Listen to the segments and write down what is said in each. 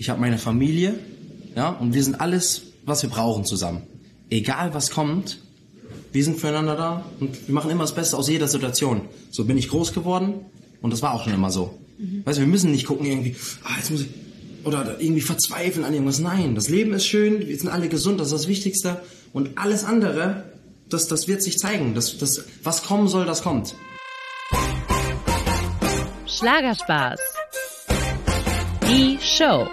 ich habe meine Familie, ja, und wir sind alles, was wir brauchen zusammen. Egal was kommt, wir sind füreinander da und wir machen immer das Beste aus jeder Situation. So bin ich groß geworden und das war auch schon immer so. Mhm. Weißt du, wir müssen nicht gucken irgendwie, ah, jetzt muss ich, oder irgendwie verzweifeln an irgendwas. Nein, das Leben ist schön, wir sind alle gesund, das ist das Wichtigste. Und alles andere, das, das wird sich zeigen. Das, das, was kommen soll, das kommt. Schlagerspaß. Die Show.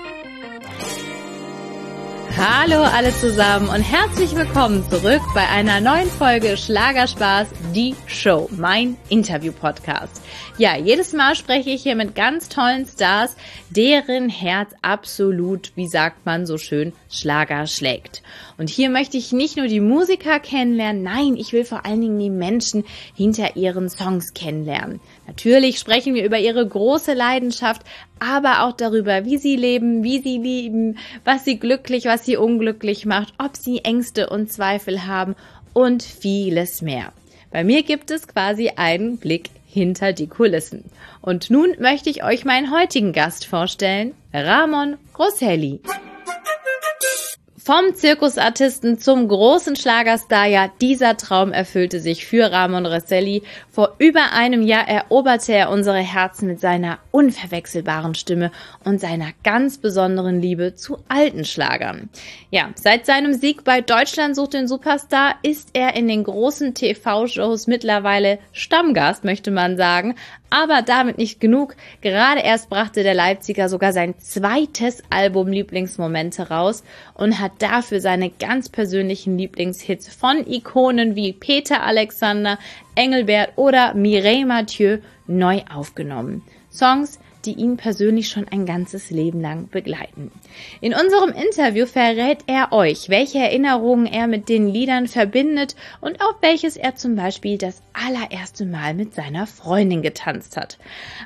Hallo alle zusammen und herzlich willkommen zurück bei einer neuen Folge Schlagerspaß, die Show, mein Interview-Podcast. Ja, jedes Mal spreche ich hier mit ganz tollen Stars, deren Herz absolut, wie sagt man so schön, Schlager schlägt. Und hier möchte ich nicht nur die Musiker kennenlernen, nein, ich will vor allen Dingen die Menschen hinter ihren Songs kennenlernen. Natürlich sprechen wir über ihre große Leidenschaft, aber auch darüber, wie sie leben, wie sie lieben, was sie glücklich, was sie unglücklich macht, ob sie Ängste und Zweifel haben und vieles mehr. Bei mir gibt es quasi einen Blick hinter die Kulissen. Und nun möchte ich euch meinen heutigen Gast vorstellen, Ramon Rosselli. Vom Zirkusartisten zum großen Schlagerstar, ja, dieser Traum erfüllte sich für Ramon Rosselli. Vor über einem Jahr eroberte er unsere Herzen mit seiner unverwechselbaren Stimme und seiner ganz besonderen Liebe zu alten Schlagern. Ja, seit seinem Sieg bei Deutschland sucht den Superstar ist er in den großen TV-Shows mittlerweile Stammgast, möchte man sagen. Aber damit nicht genug. Gerade erst brachte der Leipziger sogar sein zweites Album Lieblingsmomente raus und hat dafür seine ganz persönlichen Lieblingshits von Ikonen wie Peter Alexander, Engelbert oder Mireille Mathieu neu aufgenommen. Songs, die ihn persönlich schon ein ganzes Leben lang begleiten. In unserem Interview verrät er euch, welche Erinnerungen er mit den Liedern verbindet und auf welches er zum Beispiel das allererste Mal mit seiner Freundin getanzt hat.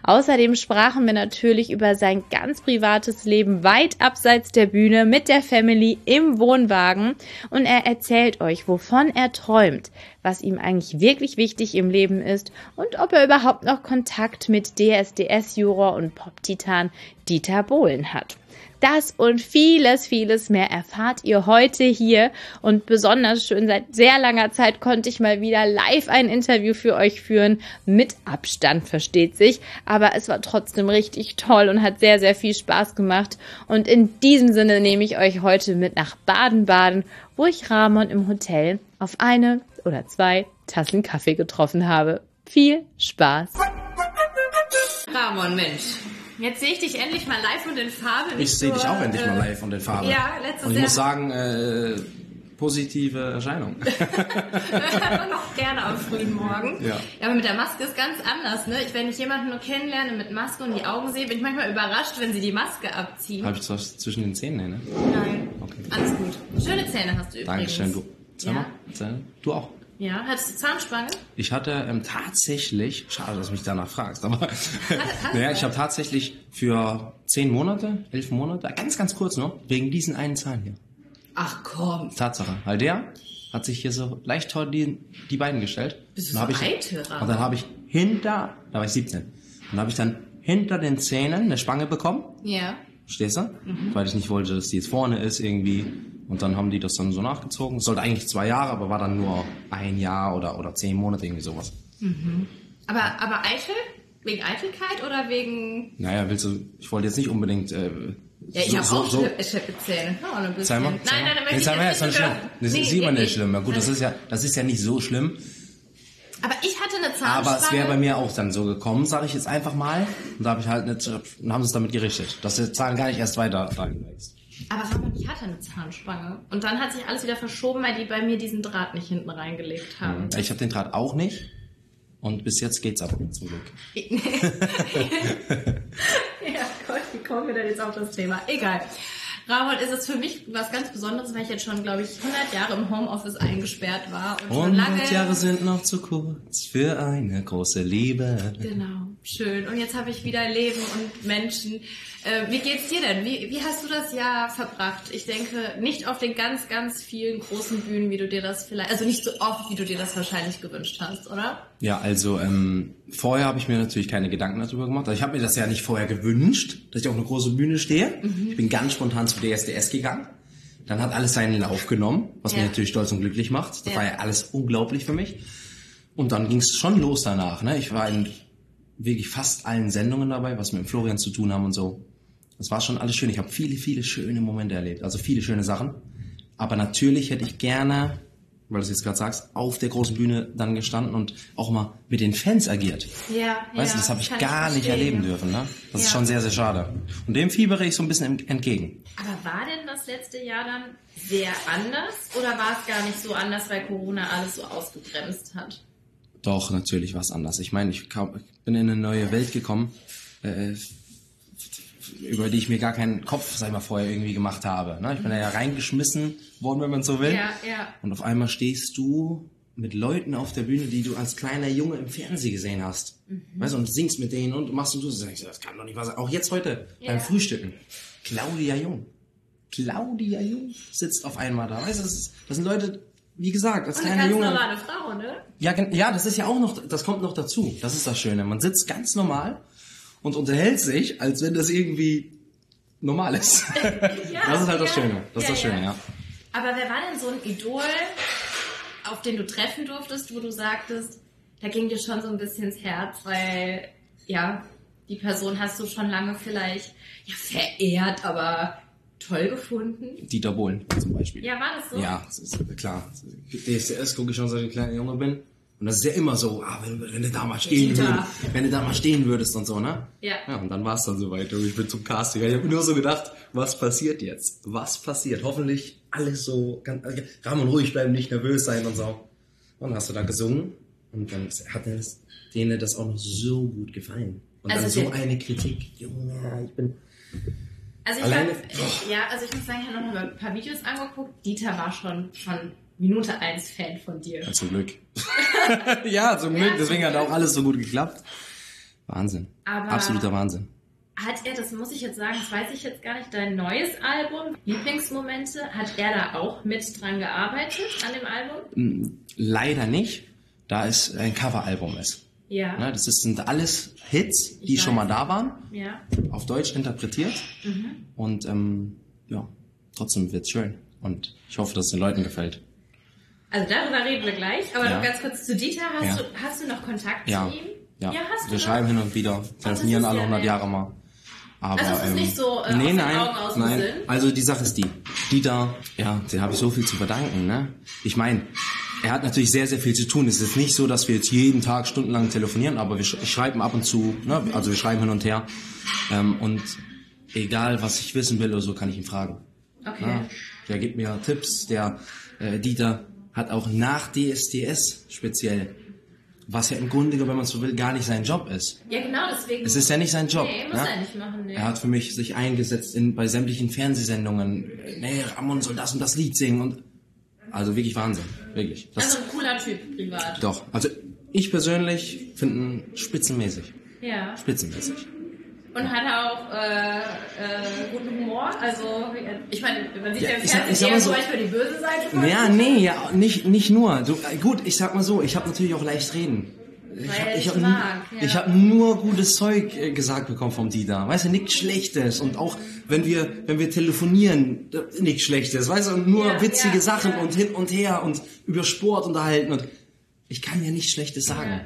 Außerdem sprachen wir natürlich über sein ganz privates Leben weit abseits der Bühne mit der Family im Wohnwagen und er erzählt euch, wovon er träumt, was ihm eigentlich wirklich wichtig im Leben ist und ob er überhaupt noch Kontakt mit DSDS-Juror und Pop-Titan Dieter Bohlen hat. Das und vieles, vieles mehr erfahrt ihr heute hier. Und besonders schön, seit sehr langer Zeit konnte ich mal wieder live ein Interview für euch führen. Mit Abstand, versteht sich. Aber es war trotzdem richtig toll und hat sehr, sehr viel Spaß gemacht. Und in diesem Sinne nehme ich euch heute mit nach Baden-Baden, wo ich Ramon im Hotel auf eine oder zwei Tassen Kaffee getroffen habe. Viel Spaß! Ramon, Mensch. Jetzt sehe ich dich endlich mal live und in Farbe. Ich sehe dich auch endlich äh, mal live und in Farbe. Ja, letztes Jahr. Und ich muss sagen, äh, positive Erscheinung. noch gerne am frühen Morgen. Ja. ja, aber mit der Maske ist ganz anders. Ne? Ich, wenn ich jemanden nur kennenlerne mit Maske und die Augen sehe, bin ich manchmal überrascht, wenn sie die Maske abziehen. Habe ich was zwischen den Zähnen, ne? Nein. Okay. Alles gut. Schöne Zähne hast du übrigens. Dankeschön, du. Sag ja. mal, du auch. Ja, hattest du Zahnspange? Ich hatte ähm, tatsächlich, schade, dass du mich danach fragst, aber naja, ich habe tatsächlich für zehn Monate, elf Monate, ganz, ganz kurz noch, wegen diesen einen Zahn hier. Ach komm. Tatsache, weil der hat sich hier so leicht toll die, die Beine gestellt. Bist du so ich? Und dann habe ich hinter, da war ich 17, dann habe ich dann hinter den Zähnen eine Spange bekommen. Ja. Stehst du? Mhm. Weil ich nicht wollte, dass die jetzt vorne ist irgendwie. Und dann haben die das dann so nachgezogen. Es sollte eigentlich zwei Jahre, aber war dann nur ein Jahr oder, oder zehn Monate, irgendwie sowas. Mhm. Aber, aber Eitel? Wegen Eitelkeit oder wegen... Naja, willst du, ich wollte jetzt nicht unbedingt... Äh, ja, ich so, habe so, auch so. Zeig mal. Nein, nein, nein, nein, nein, nein, ist nicht schlimm. Das nee, sieht man nicht schlimm. Ja, gut, das ist ja, das ist ja nicht so schlimm. Aber ich hatte eine Zahnspange. Aber es wäre bei mir auch dann so gekommen, sage ich jetzt einfach mal. Und da habe ich halt nicht, und haben sie es damit gerichtet, dass der Zahn gar nicht erst weiter reinwächst. Aber Ramon, ich hatte eine Zahnspange. Und dann hat sich alles wieder verschoben, weil die bei mir diesen Draht nicht hinten reingelegt haben. Ich habe den Draht auch nicht. Und bis jetzt geht's aber zum Glück. ja, Gott, wie kommen wir denn jetzt auf das Thema? Egal. Ramon, ist es für mich was ganz Besonderes, weil ich jetzt schon, glaube ich, 100 Jahre im Homeoffice eingesperrt war. Und 100 lange... Jahre sind noch zu kurz für eine große Liebe. Genau, schön. Und jetzt habe ich wieder Leben und Menschen, Äh, wie geht's dir denn? Wie, wie hast du das Jahr verbracht? Ich denke, nicht auf den ganz, ganz vielen großen Bühnen, wie du dir das vielleicht, also nicht so oft, wie du dir das wahrscheinlich gewünscht hast, oder? Ja, also ähm, vorher habe ich mir natürlich keine Gedanken darüber gemacht. Also ich habe mir das ja nicht vorher gewünscht, dass ich auf eine große Bühne stehe. Mhm. Ich bin ganz spontan zu DSDS gegangen. Dann hat alles seinen Lauf genommen, was ja. mich natürlich stolz und glücklich macht. Das ja. war ja alles unglaublich für mich. Und dann ging es schon los danach. Ne? Ich war in wirklich fast allen Sendungen dabei, was mit Florian zu tun haben und so. Das war schon alles schön. Ich habe viele, viele schöne Momente erlebt. Also viele schöne Sachen. Aber natürlich hätte ich gerne, weil du es jetzt gerade sagst, auf der großen Bühne dann gestanden und auch mal mit den Fans agiert. Ja, weißt ja, du, das habe ich gar ich nicht erleben dürfen. Ne? Das ja. ist schon sehr, sehr schade. Und dem fiebere ich so ein bisschen entgegen. Aber war denn das letzte Jahr dann sehr anders oder war es gar nicht so anders, weil Corona alles so ausgebremst hat? Doch, natürlich war es anders. Ich meine, ich, bin in eine neue Welt gekommen, äh, über die ich mir gar keinen Kopf, sag ich mal, vorher irgendwie gemacht habe. Ne? Ich bin da ja reingeschmissen worden, wenn man so will. Ja, ja. Und auf einmal stehst du mit Leuten auf der Bühne, die du als kleiner Junge im Fernsehen gesehen hast. Mhm. Weißt du, und singst mit denen und machst und du sagst, das kann doch nicht wahr sein. Auch jetzt heute ja. beim Frühstücken. Claudia Jung. Claudia Jung sitzt auf einmal da. Weißt du, das, das sind Leute, wie gesagt, als kleiner Junge. Ganz normale Frau, ne? Ja, ja, das ist ja auch noch, das kommt noch dazu. Das ist das Schöne. Man sitzt ganz normal und unterhält sich, als wenn das irgendwie normal ist. ja, das ist halt das Schöne. Das ist das Schöne, ja. Aber wer war denn so ein Idol, auf den du treffen durftest, wo du sagtest, da ging dir schon so ein bisschen ins Herz, weil, ja, die Person hast du schon lange vielleicht, ja, verehrt, aber toll gefunden? Dieter Bohlen zum Beispiel. Ja, war das so? Ja, das ist klar. DSDS gucke ich schon, seit ich kleiner Junge bin. Und das ist ja immer so, ah, wenn, wenn, du da mal stehen würdest, wenn du da mal stehen würdest und so, ne? Ja. Ja, und dann war es dann soweit. Und ich bin zum Casting. Ich habe nur so gedacht, was passiert jetzt? Was passiert? Hoffentlich alles so ganz, also, ruhig bleiben, nicht nervös sein und so. Und dann hast du da gesungen und dann hat denen das auch noch so gut gefallen. Und also dann so eine Kritik. Junge, ich bin, also ich Alleine, hab, ja, also ich muss sagen, ich habe noch mal ein paar Videos angeguckt. Dieter war schon von Minute 1 Fan von dir. Ja, zum Glück. ja, zum Glück. Deswegen hat auch alles so gut geklappt. Wahnsinn. Aber Absoluter Wahnsinn. Hat er, das muss ich jetzt sagen, das weiß ich jetzt gar nicht, dein neues Album, Lieblingsmomente, hat er da auch mit dran gearbeitet an dem Album? Leider nicht, da es ein Coveralbum ist. Ja. Ne, das sind alles Hits, die schon mal da waren, ja. auf Deutsch interpretiert. Mhm. Und ähm, ja, trotzdem wird's schön. Und ich hoffe, dass es den Leuten gefällt. Also darüber reden wir gleich. Aber ja. noch ganz kurz zu Dieter. Hast, ja. du, hast du noch Kontakt ja. zu ihm? Ja, ja hast du wir noch? schreiben hin und wieder. Telefonieren alle 100 Jahre mal. Aber, also ist ähm, nicht so äh, nee, nein, nein. Also die Sache ist die. Dieter, ja, den habe ich so viel zu verdanken. Ne? Ich meine, er hat natürlich sehr, sehr viel zu tun. Es ist nicht so, dass wir jetzt jeden Tag stundenlang telefonieren, aber wir schreiben ab und zu, ne? also wir schreiben hin und her. Ähm, und egal, was ich wissen will oder so, kann ich ihn fragen. Okay. Ja? Der gibt mir Tipps. Der äh, Dieter hat auch nach DSDS speziell, was ja im Grunde, wenn man so will, gar nicht sein Job ist. Ja, genau, deswegen. Es ist ja nicht sein Job. Nee, muss ja? er nicht machen, nee. Er hat für mich sich eingesetzt in, bei sämtlichen Fernsehsendungen. Nee, Ramon soll das und das Lied singen und also wirklich Wahnsinn, wirklich. Das also ein cooler Typ privat. Doch, also ich persönlich finde ihn spitzenmäßig. Ja. Spitzenmäßig. Und hat auch äh, äh, guten Humor? Also, ich meine, man sieht ja, ja im Fernsehen eher so manchmal die böse Seite. Ja, nee, ja, nicht, nicht nur. Du, gut, ich sag mal so, ich habe natürlich auch leicht reden. Ich habe ich hab, mag, ja. ich hab nur gutes Zeug äh, gesagt bekommen vom Dieter. Weißt du, nichts Schlechtes. Und auch wenn wir, wenn wir telefonieren, nichts Schlechtes. Weißt du, nur ja, witzige ja, Sachen und hin und her und über Sport unterhalten. Und ich kann ja nichts Schlechtes sagen.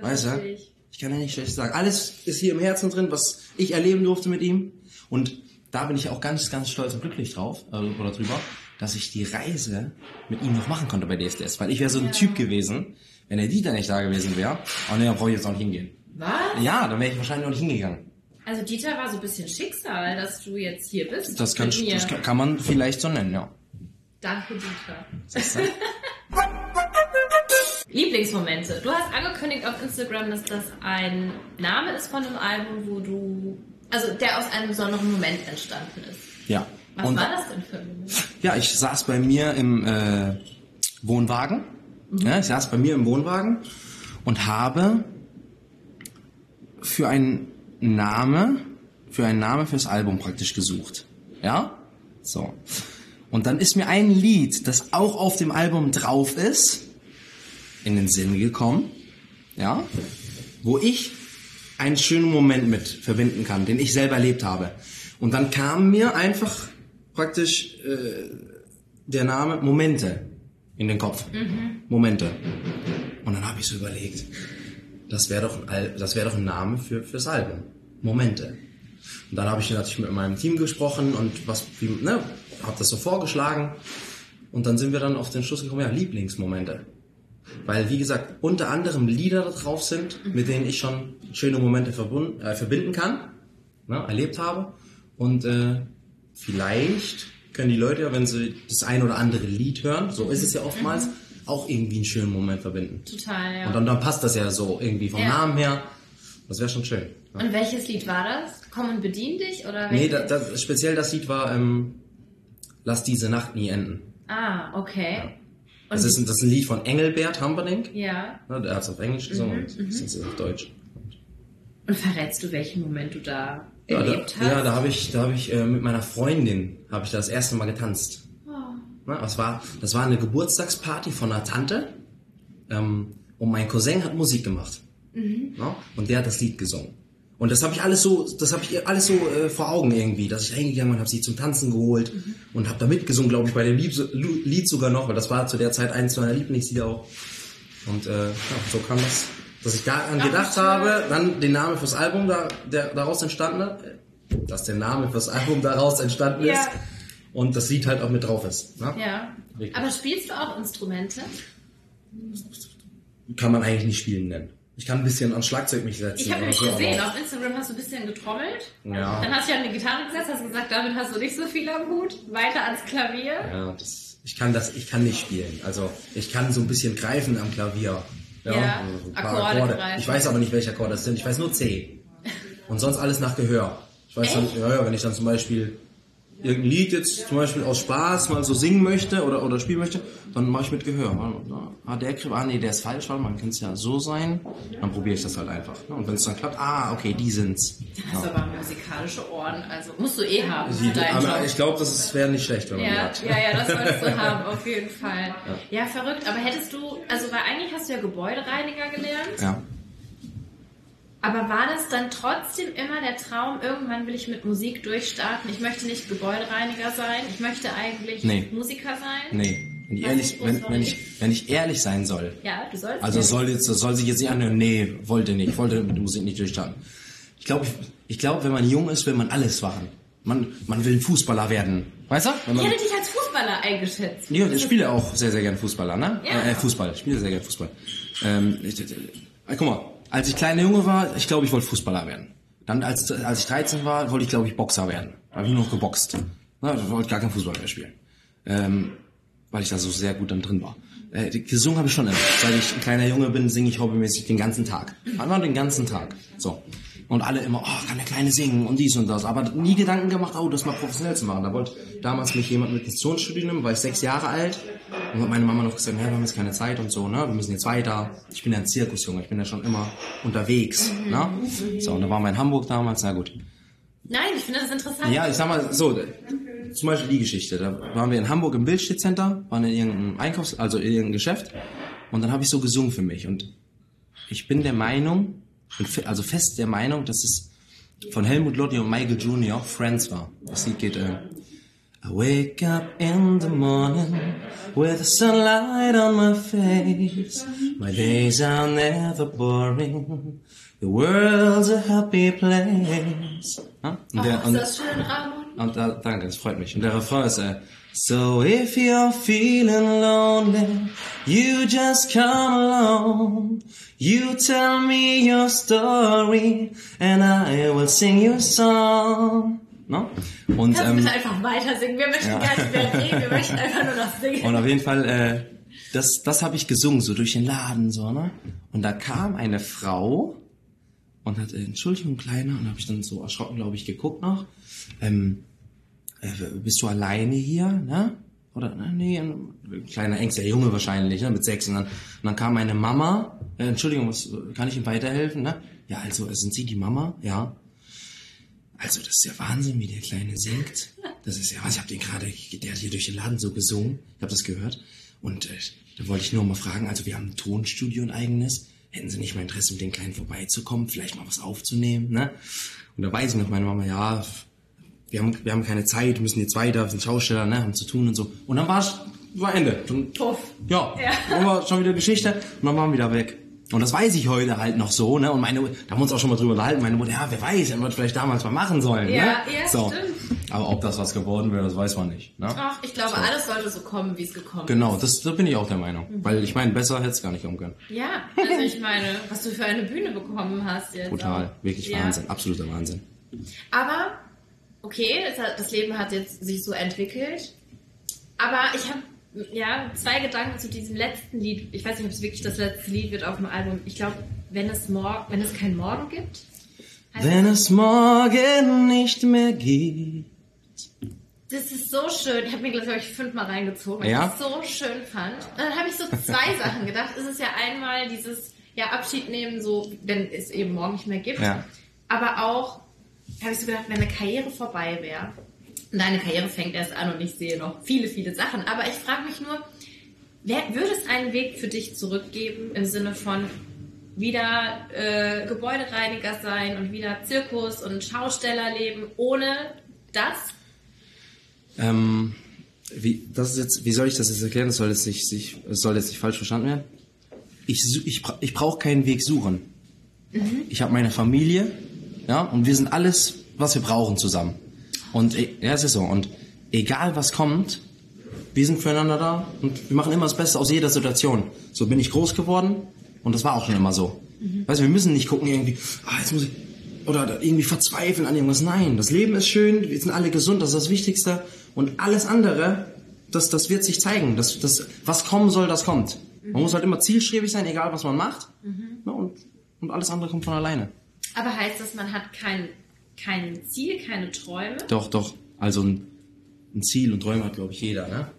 weißt du? Ich. Ich kann ja nichts Schlechtes sagen. Alles ist hier im Herzen drin, was ich erleben durfte mit ihm. Und da bin ich auch ganz, ganz stolz und glücklich drauf, äh, oder drüber, dass ich die Reise mit ihm noch machen konnte bei DFDS. Weil ich wäre so ein Typ gewesen, wenn der Dieter nicht da gewesen wäre, oh ne, dann brauche ich jetzt auch nicht hingehen. Was? Ja, dann wäre ich wahrscheinlich auch nicht hingegangen. Also Dieter war so ein bisschen Schicksal, dass du jetzt hier bist. Das kann, das kann man vielleicht so nennen, ja. Danke, Dieter. Lieblingsmomente. Du hast angekündigt auf Instagram, dass das ein Name ist von einem Album, wo du, also der aus einem besonderen Moment entstanden ist. Ja. Was Und, war das denn für ein Moment? Ja, ich saß bei mir im äh, Wohnwagen Mhm. Ja, ich saß bei mir im Wohnwagen und habe für einen Name für einen Namen fürs Album praktisch gesucht. Ja? So. Und dann ist mir ein Lied, das auch auf dem Album drauf ist, in den Sinn gekommen. Ja? Wo ich einen schönen Moment mit verbinden kann, den ich selber erlebt habe. Und dann kam mir einfach praktisch äh, der Name Momente in den Kopf. Momente. Und dann habe ich so überlegt, das wäre doch, ein das wäre doch ein Name für fürs Album. Momente. Und dann habe ich natürlich mit meinem Team gesprochen und was, wie, ne, habe das so vorgeschlagen. Und dann sind wir dann auf den Schluss gekommen, ja, Lieblingsmomente. Weil, wie gesagt, unter anderem Lieder drauf sind, mit denen ich schon schöne Momente verbunden, äh, verbinden kann, ne, erlebt habe. Und äh, vielleicht können die Leute ja, wenn sie das ein oder andere Lied hören, so ist es ja oftmals, auch irgendwie einen schönen Moment verbinden. Total, ja. Und dann, dann passt das ja so irgendwie vom Ja. Namen her. Das wäre schon schön. Ja. Und welches Lied war das? Komm und bedien dich? Oder Nee, welches? da, da, speziell das Lied war ähm, Lass diese Nacht nie enden. Ah, okay. Das ist, ein, das ist ein Lied von Engelbert Humperdinck. Ja. Ne, der hat es auf Englisch gesungen Mhm, und das ist auf Deutsch. Und verrätst du, welchen Moment du da Ja, da, erlebt hast? ja, da habe ich, da habe ich äh, mit meiner Freundin habe ich das erste Mal getanzt. Oh. Ne, das war, das war eine Geburtstagsparty von einer Tante ähm, und mein Cousin hat Musik gemacht Mhm. ne, und der hat das Lied gesungen. Und das habe ich alles so, das habe ich alles so äh, vor Augen irgendwie, dass ich reingegangen bin, habe sie zum Tanzen geholt Mhm. und habe da mitgesungen, glaube ich, bei dem Lied, Lied sogar noch, weil das war zu der Zeit eins meiner Lieblingslieder auch. Und äh, ja, so kam das, dass ich daran Ach, gedacht habe, dann den Namen fürs Album da, der daraus entstanden ist, äh, dass der Name fürs Album daraus entstanden Ja. ist und das Lied halt auch mit drauf ist. Ne? Ja. Richtig. Aber spielst du auch Instrumente? Kann man eigentlich nicht spielen nennen. Ich kann ein bisschen ans Schlagzeug mich setzen. Ich habe nämlich so, gesehen, auf Instagram hast du ein bisschen getrommelt. Ja. Dann hast du ja eine Gitarre gesetzt, hast gesagt, damit hast du nicht so viel am Hut. Weiter ans Klavier. Ja, das, ich kann das, ich kann nicht spielen. Also ich kann so ein bisschen greifen am Klavier. Ja, also so Akkorde greifen. Ich weiß aber nicht, welche Akkorde das sind. Ich weiß nur C. Und sonst alles nach Gehör. Ich weiß dann, Echt? ja, ja, wenn ich dann zum Beispiel irgendein Lied jetzt zum Beispiel aus Spaß mal so singen möchte oder, oder spielen möchte, dann mache ich mit Gehör. Ah, der Griff, ah nee, der ist falsch, weil man kann es ja so sein. Dann probiere ich das halt einfach. ne? Und wenn es dann klappt, ah, okay, die sind's. Hast Ja. aber musikalische Ohren, also musst du eh haben Die, aber ich glaube, das wäre nicht schlecht, wenn man die Ja, hat. ja, ja, das solltest du haben, auf jeden Fall. Ja. verrückt. Aber hättest du, also weil eigentlich hast du ja Gebäudereiniger gelernt, Ja. Aber war das dann trotzdem immer der Traum, irgendwann will ich mit Musik durchstarten? Ich möchte nicht Gebäudereiniger sein, ich möchte eigentlich Nee. Musiker sein? Nee. Wenn ich, ehrlich, nicht, wenn, wenn, nicht. ich, wenn ich ehrlich sein soll, Ja, du sollst. also ja. soll jetzt, soll sich jetzt nicht anhören, nee, wollte nicht, wollte mit der Musik nicht durchstarten. Ich glaube, ich, glaube, wenn man jung ist, will man alles machen. Man, man will ein Fußballer werden. Weißt du? Wenn ich hätte dich als Fußballer eingeschätzt. ja, ich spiele auch sehr, sehr gern Fußballer, ne? Ja. Äh, Fußball, ich spiele sehr gern Fußball. Ähm, ich, äh, guck mal, als ich kleiner Junge war, ich glaube, ich wollte Fußballer werden. Dann, als, als ich 13 war, wollte ich, glaube ich, Boxer werden. Da habe ich nur noch geboxt. Na, ich wollte gar kein Fußball mehr spielen. Ähm, weil ich da so sehr gut dann drin war. Äh, gesungen habe ich schon immer. Seit ich ein kleiner Junge bin, singe ich hobbymäßig den ganzen Tag. Einfach den ganzen Tag. So. Und alle immer, oh, kann der Kleine singen und dies und das. Aber nie Gedanken gemacht, oh, das mal professionell zu machen. Da wollte damals mich jemand mit ins Tonstudio nehmen, war ich sechs Jahre alt. Und hat meine Mama noch gesagt, ja, wir haben jetzt keine Zeit und so, ne? Wir müssen jetzt weiter. Ich bin ja ein Zirkusjunge, ich bin ja schon immer unterwegs, ne? So, und da waren wir in Hamburg damals, na gut. Nein, ich finde das interessant. Ja, ich sag mal so, zum Beispiel die Geschichte. Da waren wir in Hamburg im Bildstedt Center, waren in irgendeinem Einkaufs-, also in irgendeinem Geschäft und dann habe ich so gesungen für mich und ich bin der Meinung, bin fe- also fest der Meinung, dass es von Helmut Lotti und Michael Jr. Friends war. Das Lied geht, äh, I wake up in the morning with the sunlight on my face. My days are never boring. The world's a happy place. Ja? Und, Oh, der, ist und, das schön, Ramon? und da, danke, das freut mich. Und der Refrain ist, äh, So if you're feeling lonely, you just come along. You tell me your story and I will sing your song. No? Und, Kannst du ähm, bitte einfach weiter singen? Wir möchten ja. gar nicht mehr reden, wir möchten einfach nur noch singen. und auf jeden Fall, äh, das, das habe ich gesungen, so durch den Laden, so, ne? Und da kam eine Frau und hat, äh, Entschuldigung, Kleiner, und habe ich dann so erschrocken, glaube ich, geguckt noch. Ähm, äh, bist du alleine hier, ne? Oder, na, nee, ein kleiner ängstlicher Junge wahrscheinlich, ne, mit sechs. Und dann, und dann kam meine Mama, äh, Entschuldigung, was, kann ich ihm weiterhelfen, ne? Ja, also, äh, sind Sie die Mama? Ja. Also, das ist ja Wahnsinn, wie der Kleine singt. Das ist ja was, ich habe den gerade, der hat hier durch den Laden so gesungen. Ich habe das gehört. Und äh, da wollte ich nur mal fragen, also wir haben ein Tonstudio, ein eigenes. Hätten Sie nicht mal Interesse, mit den Kleinen vorbeizukommen, vielleicht mal was aufzunehmen, ne? Und da weiß ich noch, meine Mama, ja, wir haben, wir haben keine Zeit, müssen jetzt weiter, wir sind Schausteller, ne, haben zu tun und so. Und dann war's, war Ende. Dann, Puff. Ja, Ja. dann war schon wieder Geschichte und dann waren wir wieder weg. Und das weiß ich heute halt noch so, ne? Und meine, da haben wir uns auch schon mal drüber unterhalten. Meine Mutter, ja, wer weiß, hätten wir vielleicht damals mal machen sollen, Ja, ne? ja, so. stimmt. Aber ob das was geworden wäre, das weiß man nicht, ne? Ach, ich glaube, alles sollte so kommen, wie es gekommen Genau, das, da bin ich auch der Meinung. Mhm. Weil ich meine, besser hätte es gar nicht kommen können. ist. Ja, also ich meine, was du für eine Bühne bekommen hast jetzt. Brutal, auch. wirklich ja. Wahnsinn, absoluter Wahnsinn. Aber, okay, das, Leben hat jetzt sich so entwickelt. Aber ich habe ja zwei Gedanken zu diesem letzten Lied. Ich weiß nicht, ob es wirklich das letzte Lied wird auf dem Album. Ich glaube, wenn es morgen, wenn es keinen Morgen gibt. Wenn es morgen nicht mehr geht. Das ist so schön. Ich habe mir, glaube ich, fünfmal reingezogen, weil Ja? ich es so schön fand. Und dann habe ich so zwei Sachen gedacht. Es ist ja einmal dieses ja, Abschied nehmen, so, wenn es eben morgen nicht mehr gibt. Ja. Aber auch, habe ich so gedacht, wenn eine Karriere vorbei wäre. Und deine Karriere fängt erst an und ich sehe noch viele, viele Sachen. Aber ich frage mich nur, wer, würde es einen Weg für dich zurückgeben im Sinne von wieder äh, Gebäudereiniger sein und wieder Zirkus und Schausteller leben ohne das? Ähm, wie, das ist jetzt, wie soll ich das jetzt erklären? Das soll jetzt nicht, sich, das soll jetzt nicht falsch verstanden werden. Ich, ich, ich brauche keinen Weg suchen. Ich habe meine Familie, ja, und wir sind alles, was wir brauchen zusammen. Und e- ja, es ist so. Und egal was kommt, wir sind füreinander da und wir machen immer das Beste aus jeder Situation. So bin ich groß geworden und das war auch schon immer so. Weißt du, wir müssen nicht gucken irgendwie, ah, jetzt muss ich, oder irgendwie verzweifeln an irgendwas. Nein, das Leben ist schön, wir sind alle gesund, das ist das Wichtigste. Und alles andere, das, das wird sich zeigen. Das, das, was kommen soll, das kommt. Man muss halt immer zielstrebig sein, egal was man macht. Ja, und, und alles andere kommt von alleine. Aber heißt das, man hat kein, kein Ziel, keine Träume? Doch, doch. Also ein, ein Ziel und Träume hat, glaube ich, jeder, ne?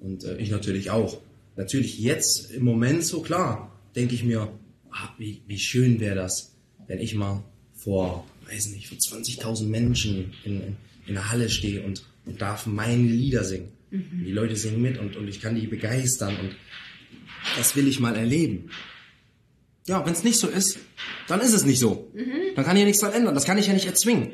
Und äh, ich natürlich auch. Natürlich jetzt im Moment so klar, denke ich mir, ah, wie, wie schön wäre das, wenn ich mal vor, weiß nicht, vor 20.000 Menschen in, in, in der Halle stehe und, und darf meine Lieder singen. Und Die Leute singen mit und, und ich kann die begeistern und das will ich mal erleben. Ja, wenn es nicht so ist, dann ist es nicht so. Dann kann ich ja nichts dran ändern. Das kann ich ja nicht erzwingen.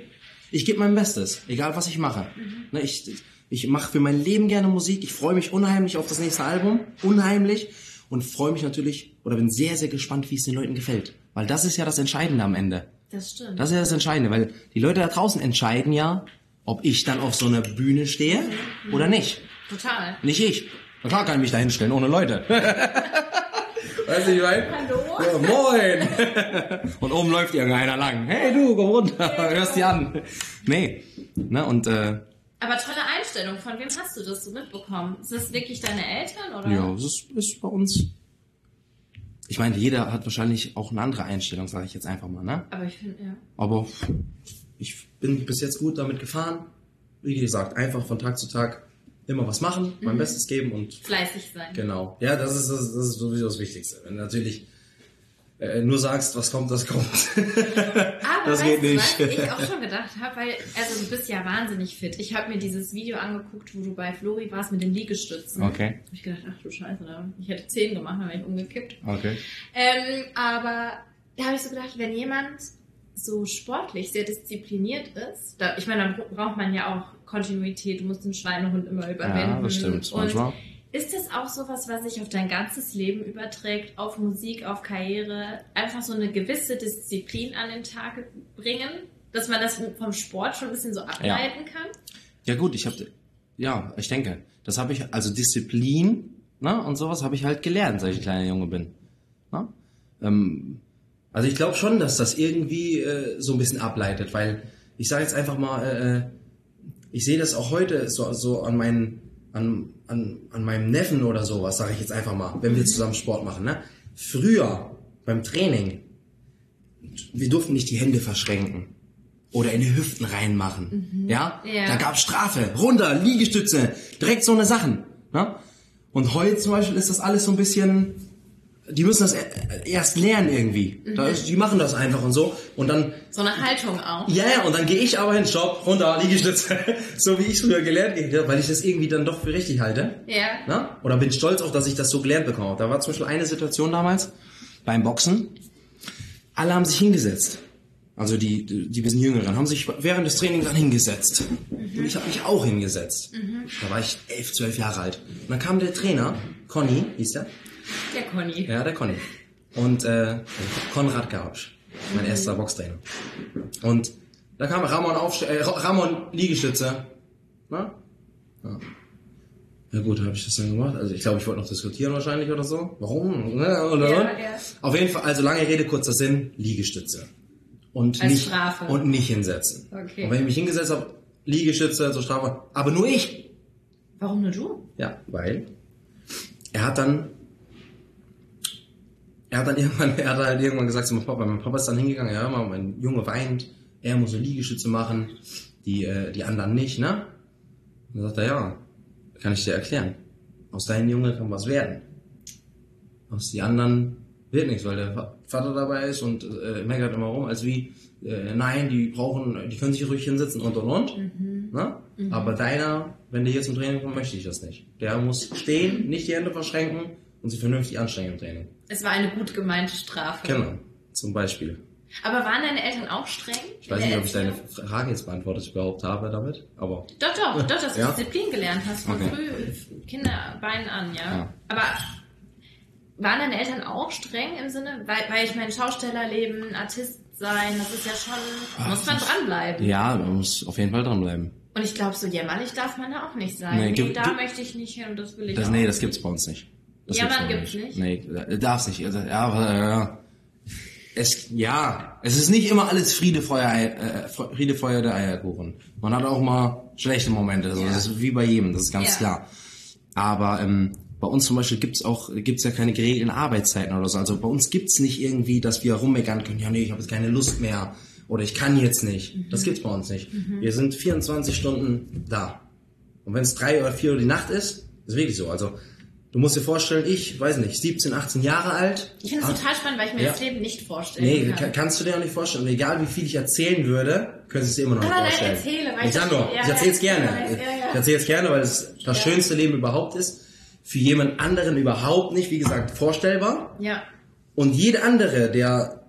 Ich gebe mein Bestes, egal was ich mache. Ne, ich ich mache für mein Leben gerne Musik. Ich freue mich unheimlich auf das nächste Album. Unheimlich. Und freue mich natürlich, oder bin sehr, sehr gespannt, wie es den Leuten gefällt. Weil das ist ja das Entscheidende am Ende. Das stimmt. Das ist ja das Entscheidende, weil die Leute da draußen entscheiden ja, ob ich dann auf so einer Bühne stehe oder nicht. Total. Nicht ich. Na klar kann ich mich da hinstellen, ohne Leute. weißt du, wie ich meine? Hallo? Ja, moin! und oben läuft irgendeiner lang. Hey du, komm runter, hörst die an. Nee. Ne, und äh, Aber tolle Einstellung. Von wem hast du das so mitbekommen? Ist das wirklich deine Eltern oder? ja, das ist, ist bei uns. Ich meine, jeder hat wahrscheinlich auch eine andere Einstellung, sage ich jetzt einfach mal, ne? Aber ich finde, ja. Aber ich bin bis jetzt gut damit gefahren. Wie gesagt, einfach von Tag zu Tag immer was machen, mein Bestes geben und Fleißig sein. Genau. Ja, das ist, das, das ist sowieso das Wichtigste. Wenn du natürlich äh, nur sagst, was kommt, das kommt. Aber Das weißt geht nicht. was ich auch schon gedacht habe, weil, also du bist ja wahnsinnig fit. Ich habe mir dieses Video angeguckt, wo du bei Flori warst mit den Liegestützen. Okay. Hab ich gedacht, ach du Scheiße, ich hätte zehn gemacht, dann wäre ich umgekippt. Okay. Ähm, aber da habe ich so gedacht, wenn jemand so sportlich sehr diszipliniert ist, da, ich meine, dann braucht man ja auch Kontinuität, du musst den Schweinehund immer überwinden. Ja, das stimmt. Und Manchmal. ist das auch sowas, was sich auf dein ganzes Leben überträgt, auf Musik, auf Karriere, einfach so eine gewisse Disziplin an den Tag bringen, dass man das vom Sport schon ein bisschen so ableiten kann? Ja gut, ich habe, ja, ich denke, das habe ich, also Disziplin ne, und sowas habe ich halt gelernt, seit ich kleiner Junge bin. Ne? Ähm, also ich glaube schon, dass das irgendwie äh, so ein bisschen ableitet, weil ich sage jetzt einfach mal, äh, ich sehe das auch heute so, so an meinen, an, an, an meinem Neffen oder sowas, sage ich jetzt einfach mal, wenn wir zusammen Sport machen. Ne? Früher beim Training, wir durften nicht die Hände verschränken oder in die Hüften reinmachen. Ja? Ja. Da gab Strafe, runter, Liegestütze, direkt so eine Sachen. Ne? Und heute zum Beispiel ist das alles so ein bisschen, die müssen das e- erst lernen irgendwie. Da ist, die machen das einfach und so. Und dann, So eine Haltung auch. ja, ja, und dann gehe ich aber hin, Stopp, runter, Liegestütze. so wie ich früher gelernt habe, weil ich das irgendwie dann doch für richtig halte. Ja. Na? Oder bin stolz auch, dass ich das so gelernt bekomme. Da war zum Beispiel eine Situation damals beim Boxen. Alle haben sich hingesetzt. Also die, die, bisschen Jüngeren haben sich während des Trainings dann hingesetzt. Und ich habe mich auch hingesetzt. Da war ich elf, zwölf Jahre alt. Und dann kam der Trainer, Conny hieß der. Der Conny. Ja, der Conny. Und äh, Konrad Garabsch, mein erster Boxtrainer. Und da kam Ramon, Aufst äh, Ramon Liegestütze. Na? Ja. Ja gut, habe ich das dann gemacht. Also ich glaube, ich wollte noch diskutieren wahrscheinlich oder so. Warum? Ne? Oder Ja, ja. Auf jeden Fall, also lange Rede, kurzer Sinn, Liegestütze. Und Als nicht, Strafe. Und nicht hinsetzen. Okay. Und wenn ich mich hingesetzt habe, Liegestütze zur Strafe, aber nur ich. Warum nur du? Ja, weil er hat dann er hat dann irgendwann, er hat halt irgendwann gesagt zu meinem Papa, mein Papa ist dann hingegangen, ja, mein Junge weint, er muss so Liegestütze machen, die, äh, die anderen nicht, ne? Und dann sagt er, ja, kann ich dir erklären. Aus deinem Junge kann was werden. Aus die anderen wird nichts, weil der Va- Vater dabei ist und äh, meckert immer rum, als wie, äh, nein, die brauchen, die können sich ruhig hinsetzen und und und. Ne? Aber deiner, wenn der hier zum Training kommt, möchte ich das nicht. Der muss stehen, nicht die Hände verschränken und sich vernünftig anstrengen im Training. Es war eine gut gemeinte Strafe. Genau, zum Beispiel. Aber waren deine Eltern auch streng? Ich weiß nicht, ob ich deine? Frage jetzt beantwortet überhaupt habe damit, aber Doch, doch, doch, dass du Ja? Disziplin gelernt hast von Okay. früh Kinderbeinen an, ja. Ja. Aber waren deine Eltern auch streng im Sinne? Weil, weil ich mein Schaustellerleben, Artist sein, das ist ja schon, muss man dranbleiben. ja, man muss auf jeden Fall dranbleiben. Und ich glaube, so jämmerlich darf man da auch nicht sein. Nee, Nee, gibt- da gibt- möchte ich nicht hin und das will ich Das, auch. nee, das gibt's bei uns nicht. Das Ja, bei man uns gibt's nicht. Nee, äh, darf's nicht. Also, ja, aber, ja. Es, ja, es ist nicht immer alles Friede, Feuer, äh, Friede, Feuer, der Eierkuchen. Man hat auch mal schlechte Momente. So. Ja. Das ist wie bei jedem, das ist ganz Ja. klar. Aber ähm, bei uns zum Beispiel gibt's auch gibt's ja keine geregelten Arbeitszeiten oder so. Also bei uns gibt's nicht irgendwie, dass wir rummeckern können, ja nee, ich habe jetzt keine Lust mehr oder ich kann jetzt nicht. Mhm. Das gibt's bei uns nicht. Wir sind 24 Stunden da. Und wenn es drei oder vier Uhr die Nacht ist, ist wirklich so. Also du musst dir vorstellen, ich, weiß nicht, 17, 18 Jahre alt. Ich finde es total spannend, weil ich mir Ja. das Leben nicht vorstellen Nee, kann. kann, kannst du dir auch nicht vorstellen. Und egal wie viel ich erzählen würde, können sie es dir immer noch nicht Ah, nein, vorstellen. erzähle, weil ich ich das- nur, ja, ich erzähle es gerne. ja. Ich erzähle es gerne, weil es das Ja. schönste Leben überhaupt ist. Für jemand anderen überhaupt nicht, wie gesagt, vorstellbar. Ja. Und jeder andere, der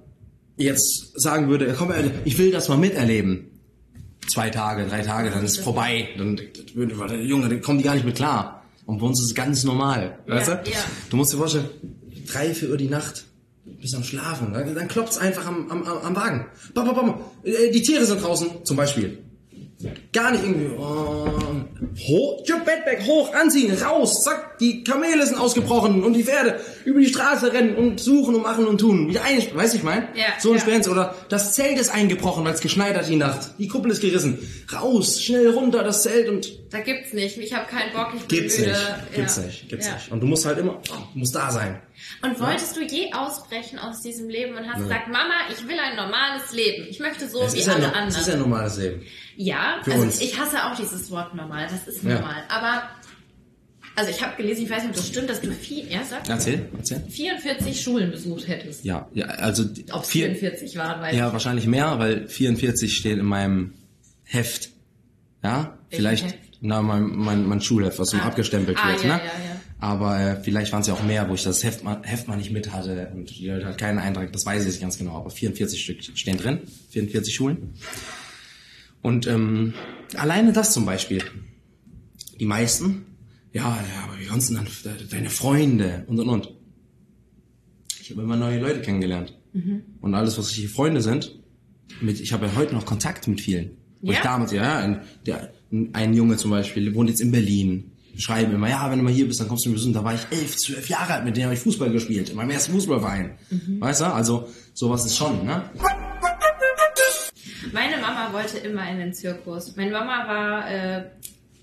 jetzt sagen würde, komm, ich will das mal miterleben. Zwei Tage, drei Tage, dann ist es vorbei. Dann Junge, dann kommen die gar nicht mit klar. Und bei uns ist es ganz normal. Ja, weißt du? ja. Du musst dir vorstellen, drei, vier Uhr die Nacht, bist am Schlafen, dann, dann klopft's einfach am, am, am am Wagen. Bam, bam, bam. Äh, Die Tiere sind draußen, zum Beispiel. Gar nicht irgendwie, oh, hoch, Tür, Bett weg, hoch, anziehen, raus, zack, die Kamele sind ausgebrochen und die Pferde über die Straße rennen und suchen und machen und tun. Wieder ein, weißt du, ich mein? Ja, so ein ja. Spenst. Oder das Zelt ist eingebrochen, weil es geschneit hat die Nacht. Die Kuppel ist gerissen. Raus, schnell runter, das Zelt und Da gibt's nicht. Ich habe keinen Bock, ich bin gibt's müde. nicht. Gibt's ja. nicht, gibt's ja. nicht. Und du musst halt immer, du musst da sein. Und wolltest du je ausbrechen aus diesem Leben und hast gesagt, Mama, ich will ein normales Leben. Ich möchte so Es wie ja, alle no- anderen. es ist ja ein normales Leben. Ja, Für also uns. ich hasse auch dieses Wort normal, das ist Ja. normal. Aber, also ich habe gelesen, ich weiß nicht, ob das stimmt, dass du vier, ja, sag, Erzähl, erzähl. 44 Schulen besucht hättest. Ja, ja, also Ob es vier- 44 waren, weiß Ja, wahrscheinlich mehr, weil 44 steht in meinem Heft. Ja, vielleicht, Heft? na, mein, mein, mein Schulheft, was Ah. abgestempelt Ah, wird, ja, ne? ja, ja. Aber äh, vielleicht waren es ja auch mehr, wo ich das Heft mal, Heft mal nicht mit hatte und die Leute halt keinen Eintrag, das weiß ich nicht ganz genau, aber 44 Stück stehen drin, 44 Schulen. Und ähm, alleine das zum Beispiel. Die meisten, ja, aber wie sonst dann de- deine Freunde und und und. Ich habe immer neue Leute kennengelernt. Und alles, was richtige Freunde sind, mit, ich habe ja heute noch Kontakt mit vielen. Wo Ja? ich damals, ja, ein, der, ein Junge zum Beispiel, wohnt jetzt in Berlin. Schreiben immer, ja, wenn du mal hier bist, dann kommst du mir besuchen. Da war ich elf, zwölf Jahre alt, mit dem habe ich Fußball gespielt, in meinem ersten Fußballverein. Weißt du? Also, sowas ist schon, ne? Meine Mama wollte immer in den Zirkus. Meine Mama war äh,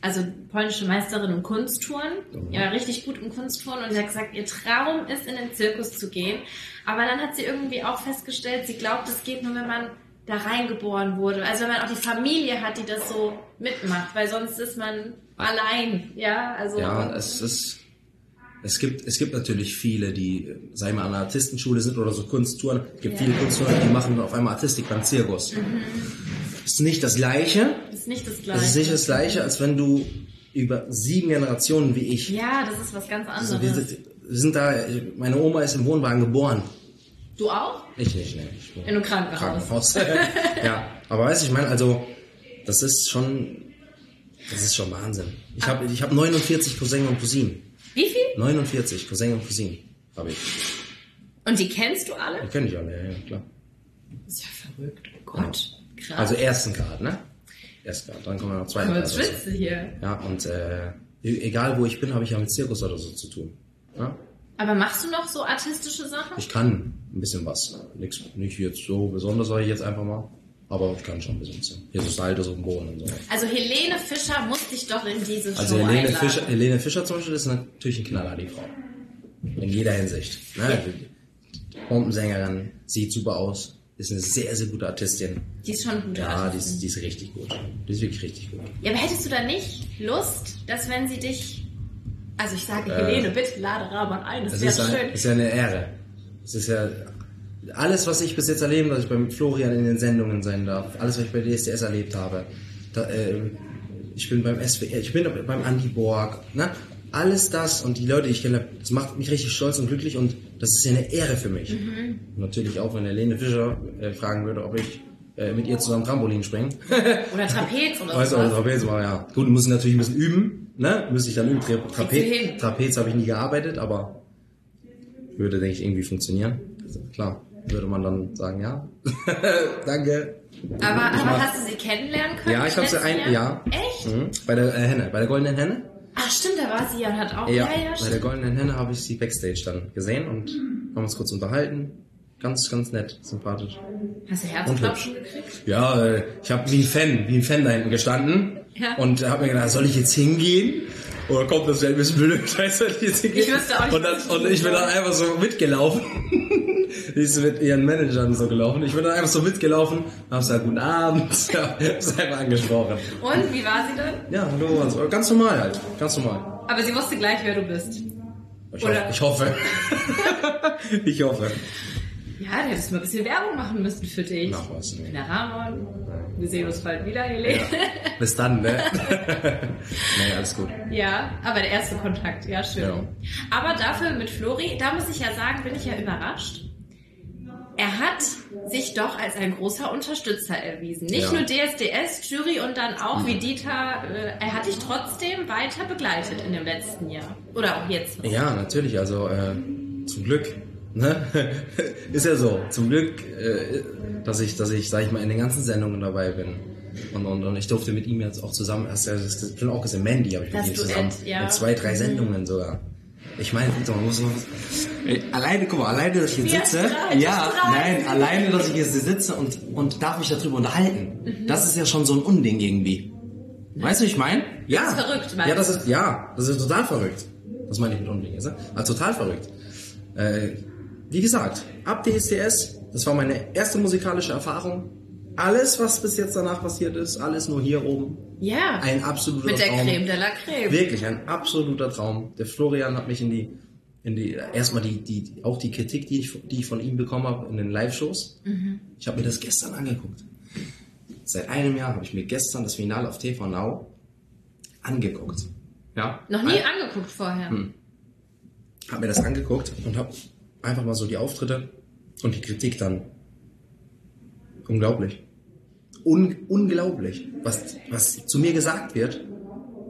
also polnische Meisterin im Kunsttouren. Die war richtig gut im Kunsttouren und sie hat gesagt, ihr Traum ist, in den Zirkus zu gehen. Aber dann hat sie irgendwie auch festgestellt, sie glaubt, es geht nur, wenn man da reingeboren wurde. Also wenn man auch die Familie hat, die das so mitmacht, weil sonst ist man allein. Ja, also Ja, es ist, Es gibt, es gibt natürlich viele, die, ich mal, an einer Artistenschule sind oder so Kunsttouren. Es gibt viele Kunsttouren, die machen auf einmal Artistik beim Zirkus. Ist nicht das Gleiche. Ist nicht das Gleiche. Es ist nicht das Gleiche, als wenn du über sieben Generationen wie ich. Ja, das ist was ganz anderes. Also wir, sind, wir sind da, meine Oma ist im Wohnwagen geboren. Du auch? Ich nicht, nee. Ich In einem Krankenhaus. Krankenhaus. ja, aber weißt du, ich meine, also, das ist schon, das ist schon Wahnsinn. Ich habe ich hab 49 Cousins und Cousinen. Wie viel? 49 Cousins und Cousinen habe ich. Und die kennst du alle? Die kenne ich alle, ja, ja, klar. Das ist ja verrückt. Oh Gott. Krass. Also ersten Grad, ne? Ersten Grad, dann kommen wir noch zweiten Grad. schwitze hier. Ja, und äh, e- egal wo ich bin, habe ich ja mit Zirkus oder so zu tun. Ja? Aber machst du noch so artistische Sachen? Ich kann ein bisschen was. Nix, nicht jetzt so besonders, sage ich jetzt einfach mal. Aber ich kann schon ein bisschen was. Hier so Salto, so ein Boden und so. Also Helene Fischer muss dich doch in diese Show Also Helene einladen. Fischer, Helene Fischer zum Beispiel ist natürlich ein Knaller, die Frau. In jeder Hinsicht. Ne? Bombensängerin, sieht super aus, ist eine sehr, sehr gute Artistin. Die ist schon gut. Ja, die ist, die ist richtig gut. Die ist wirklich richtig gut. Ja, aber hättest du da nicht Lust, dass wenn sie dich... Also ich sage, Helene, bitte lade Raban ein, das ist, ein, schön. ist ja eine Ehre. Es ist ja alles, was ich bis jetzt erleben, dass ich beim Florian in den Sendungen sein darf, alles, was ich bei DSDS erlebt habe. Da, äh, ich bin beim SWR, ich bin beim Andy Borg, ne? Alles das und die Leute, die ich kenne, das macht mich richtig stolz und glücklich und das ist ja eine Ehre für mich. Mhm. Natürlich auch, wenn Helene Fischer äh, fragen würde, ob ich äh, mit ihr zusammen Trampolin springen. Oder Trapez oder Weißt du, sowas. Trapez war ja. Gut, muss ich natürlich ein bisschen üben, ne? Müsste ich dann üben. Tra. Trapez, Trapez habe ich nie gearbeitet, aber würde, denke ich, irgendwie funktionieren. Also, klar, würde man dann sagen, ja. Danke. Aber, aber mach- hast du sie kennenlernen können? Ja, ich habe sie ein, Jahr? ja. Echt? Mhm. Bei der äh, Henne, bei der goldenen Henne. Ach stimmt, da war sie ja und hat auch... Ja, ja, ja bei der goldenen Henne habe ich sie backstage dann gesehen und haben uns kurz unterhalten. Ganz, ganz nett, sympathisch. Hast du Herzklopfen gekriegt? Ja, äh, ich habe wie ein Fan, wie ein Fan da hinten gestanden Ja. und habe mir gedacht, soll ich jetzt hingehen? Oder kommt das ein bisschen blöd, weißt du, ich jetzt hingehe? Ich wüsste auch nicht, und, dann, und ich bin dann einfach so mitgelaufen. Die ist mit ihren Managern so gelaufen. Ich bin dann einfach so mitgelaufen, hab gesagt, guten Abend, ist einfach angesprochen. Und, wie war sie dann? Ja, hallo, und so. ganz normal halt, ganz normal. Aber sie wusste gleich, wer du bist. Ich, Oder- hoffe, ich hoffe. ich hoffe. Ja, da hättest du mal ein bisschen Werbung machen müssen für dich. Mach was, nee. Na, Ramon, wir sehen uns bald wieder, Helene. Bis dann, ne? nee, alles gut. Ja, aber der erste Kontakt, ja, schön. Ja. Aber dafür mit Flori, da muss ich ja sagen, bin ich ja überrascht. Er hat sich doch als ein großer Unterstützer erwiesen. Nicht Ja. nur DSDS, Jury und dann auch wie Dieter, äh, er hat dich trotzdem weiter begleitet in dem letzten Jahr. Oder auch jetzt noch. Ja, natürlich. Also äh, zum Glück, ne? ist ja so. Zum Glück, äh, dass ich, dass ich, sag ich mal, in den ganzen Sendungen dabei bin. Und, und, und ich durfte mit ihm jetzt auch zusammen, hast du ja das, das auch gesehen, Mandy habe ich mit Das ihm zusammen. ja. In zwei, drei Sendungen sogar. Ich meine, guck doch, man muss Ey, alleine, guck mal, alleine, dass ich hier sitze. drei? Ja, nein, alleine, dass ich hier sitze und, und darf mich darüber unterhalten. Mhm. Das ist ja schon so ein Unding irgendwie. Weißt du, wie ich meine? Ja. Das ist verrückt, meinst Ja, das ist, ja, das ist total verrückt. Das meine ich mit Unding, ist, ne? Also total verrückt. Äh, wie gesagt, ab DSDS, das war meine erste musikalische Erfahrung. Alles, was bis jetzt danach passiert ist, alles nur hier oben. Ja, Ein absoluter mit der Traum. Creme de la Creme. Wirklich ein absoluter Traum. Der Florian hat mich in die, in die, erstmal die, die, auch die Kritik, die ich, die ich von ihm bekommen habe in den Live-Shows. Mhm. Ich habe mir das gestern angeguckt. Seit einem Jahr habe ich mir gestern das Finale auf TV Now angeguckt. Ja. Noch nie Ein- angeguckt vorher. Hm. Hab mir das angeguckt und habe einfach mal so die Auftritte und die Kritik dann. Unglaublich. Un unglaublich, was, was zu mir gesagt wird.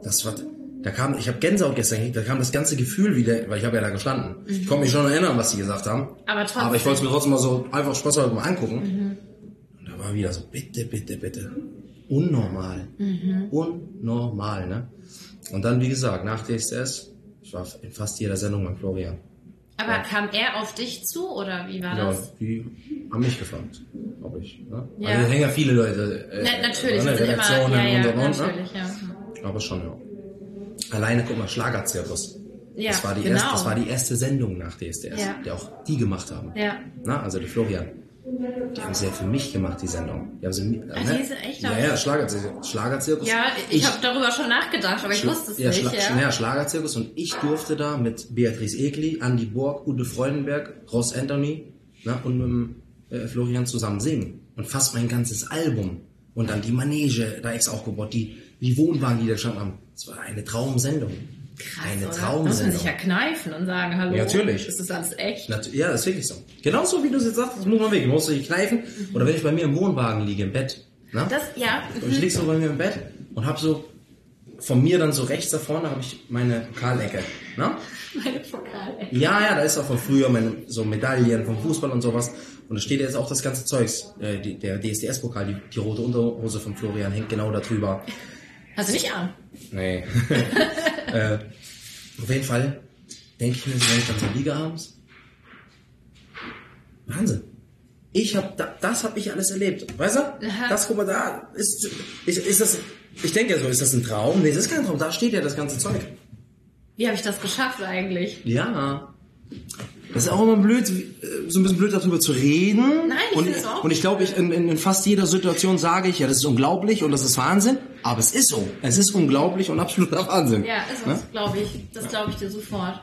Das war, da kam, ich habe Gänsehaut gestern gekriegt, da kam das ganze Gefühl wieder, weil ich habe ja da gestanden. Ich konnte mich schon erinnern, was sie gesagt haben. Aber trotzdem. Aber ich wollte es mir trotzdem mal so einfach spaßhalber mal angucken. Und da war wieder so, bitte, bitte, bitte. Unnormal. Unnormal, ne? Und dann, wie gesagt, nach DSS, ich war in fast jeder Sendung beim Florian. Aber kam er auf dich zu oder wie war Ja, das? die haben mich gefragt, ob ich. Ne? Ja. Also, da hängen ja viele Leute. Äh, Na, natürlich, ne, sind immer, ja, ja, und und. Ne? natürlich, ja. Aber schon, ja. Alleine, guck mal, Schlagerzirkus. Ja, das, war die genau. erste, das war die erste Sendung nach DSDS, Ja. die auch die gemacht haben. Ja. Na, also der Florian. Die haben sie ja für mich gemacht, die Sendung. Die haben sie, Ah, ne? die ist echt Ja, auch- ja, Schlagerzirkus. Schlagerzirkus. Ja, ich, habe darüber schon nachgedacht, aber ich wusste es ja, nicht. Schla Ja. ja, Schlagerzirkus und ich durfte da mit Beatrice Egli, Andy Borg, Ude Freudenberg, Ross Anthony ne, und mit äh, Florian zusammen singen. Und fast mein ganzes Album. Und dann die Manege da extra aufgebaut, die, die Wohnwagen, die da standen haben. Es war eine Traumsendung. Eine Oder? Traumsendung. Muss man sich ja kneifen und sagen, hallo, Ja, natürlich. ist das alles echt? Nat ja, das ist wirklich so. Genauso wie du es jetzt sagst, das muss man wirklich. Du musst dich kneifen. Oder wenn ich bei mir im Wohnwagen liege, im Bett. Ne? Das, ja, Und ich lieg so bei mir im Bett und hab so von mir dann so rechts da vorne habe ich meine Pokalecke. Ne? meine Pokale. Ja, ja, da ist auch von früher meine, so Medaillen vom Fußball und sowas. Und da steht jetzt auch das ganze Zeugs. Äh, die, der DSDS-Pokal, die, die rote Unterhose von Florian hängt genau da drüber. Hast du nicht an? Nee. äh, auf jeden Fall denke ich mir so, wenn ich dann so liege abends. Wahnsinn. Ich hab, da, das habe ich alles erlebt. Weißt du? Aha. Das, guck mal, da ist, ist, ist das, ich denke ja so, ist das ein Traum? Nee, das ist kein Traum. Da steht ja das ganze Zeug. Wie habe ich das geschafft eigentlich? Ja. Das ist auch immer blöd, äh, so ein bisschen blöd darüber zu reden. Nein, ich und, auch Und ich glaube, ich, in, in, fast jeder Situation sage ich, ja, das ist unglaublich und das ist Wahnsinn. Aber es ist so. Es ist unglaublich und absoluter Wahnsinn. Ja, ist Ne? es, glaube ich. Das glaube ich dir sofort.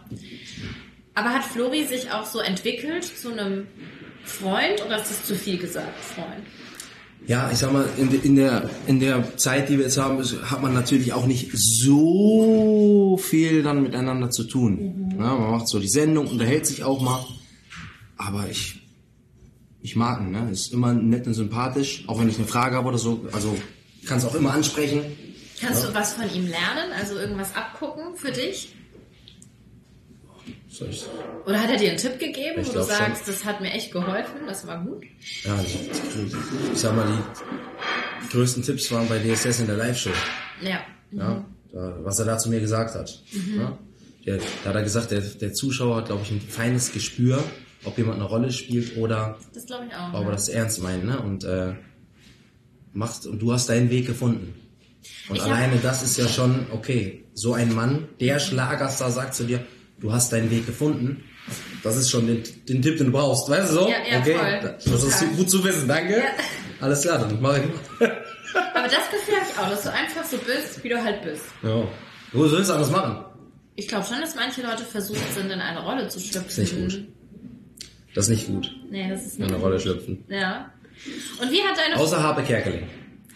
Aber hat Flori sich auch so entwickelt zu einem Freund oder ist das zu viel gesagt, Freund? Ja, ich sag mal, in, in, der, in der Zeit, die wir jetzt haben, hat man natürlich auch nicht so viel dann miteinander zu tun. Ja, man macht so die Sendung, unterhält sich auch mal. Aber ich, ich mag ihn, ne? Ist immer nett und sympathisch, auch wenn ich eine Frage habe oder so. Also kann es auch immer ansprechen. Kannst du was von ihm lernen? Also irgendwas abgucken für dich? Soll ich, Oder hat er dir einen Tipp gegeben, Ich wo du glaub schon. sagst, das hat mir echt geholfen, das war gut? ja, ich, ich sag mal, die größten Tipps waren bei DSS in der Live-Show. Ja. Ja, da, was er da zu mir gesagt hat. Ja, der, da hat er gesagt, der, der Zuschauer hat, glaube ich, ein feines Gespür, ob jemand eine Rolle spielt oder Das glaube ich auch. ob er ja. das ernst meint. Ne? Und, äh, machst, und du hast deinen Weg gefunden. Und Ich alleine das ist ja schon, okay, so ein Mann, der Schlagerstar sagt zu dir, du hast deinen Weg gefunden. Das ist schon den, den Tipp, den du brauchst, weißt du so? Ja, ja, okay, voll. das ist Total. gut zu wissen, danke. Ja. Alles klar, dann mach ich. Aber das Gefühl habe ich auch, dass du einfach so bist, wie du halt bist. ja. Du sollst anders machen. Ich glaube schon, dass manche Leute versucht sind, in eine Rolle zu schlüpfen. Ist nicht gut. Das ist nicht gut, Nee, das ist in nicht eine gut. Rolle schlüpfen. Ja. Und wie hat deine Außer Harpe Kerkeling.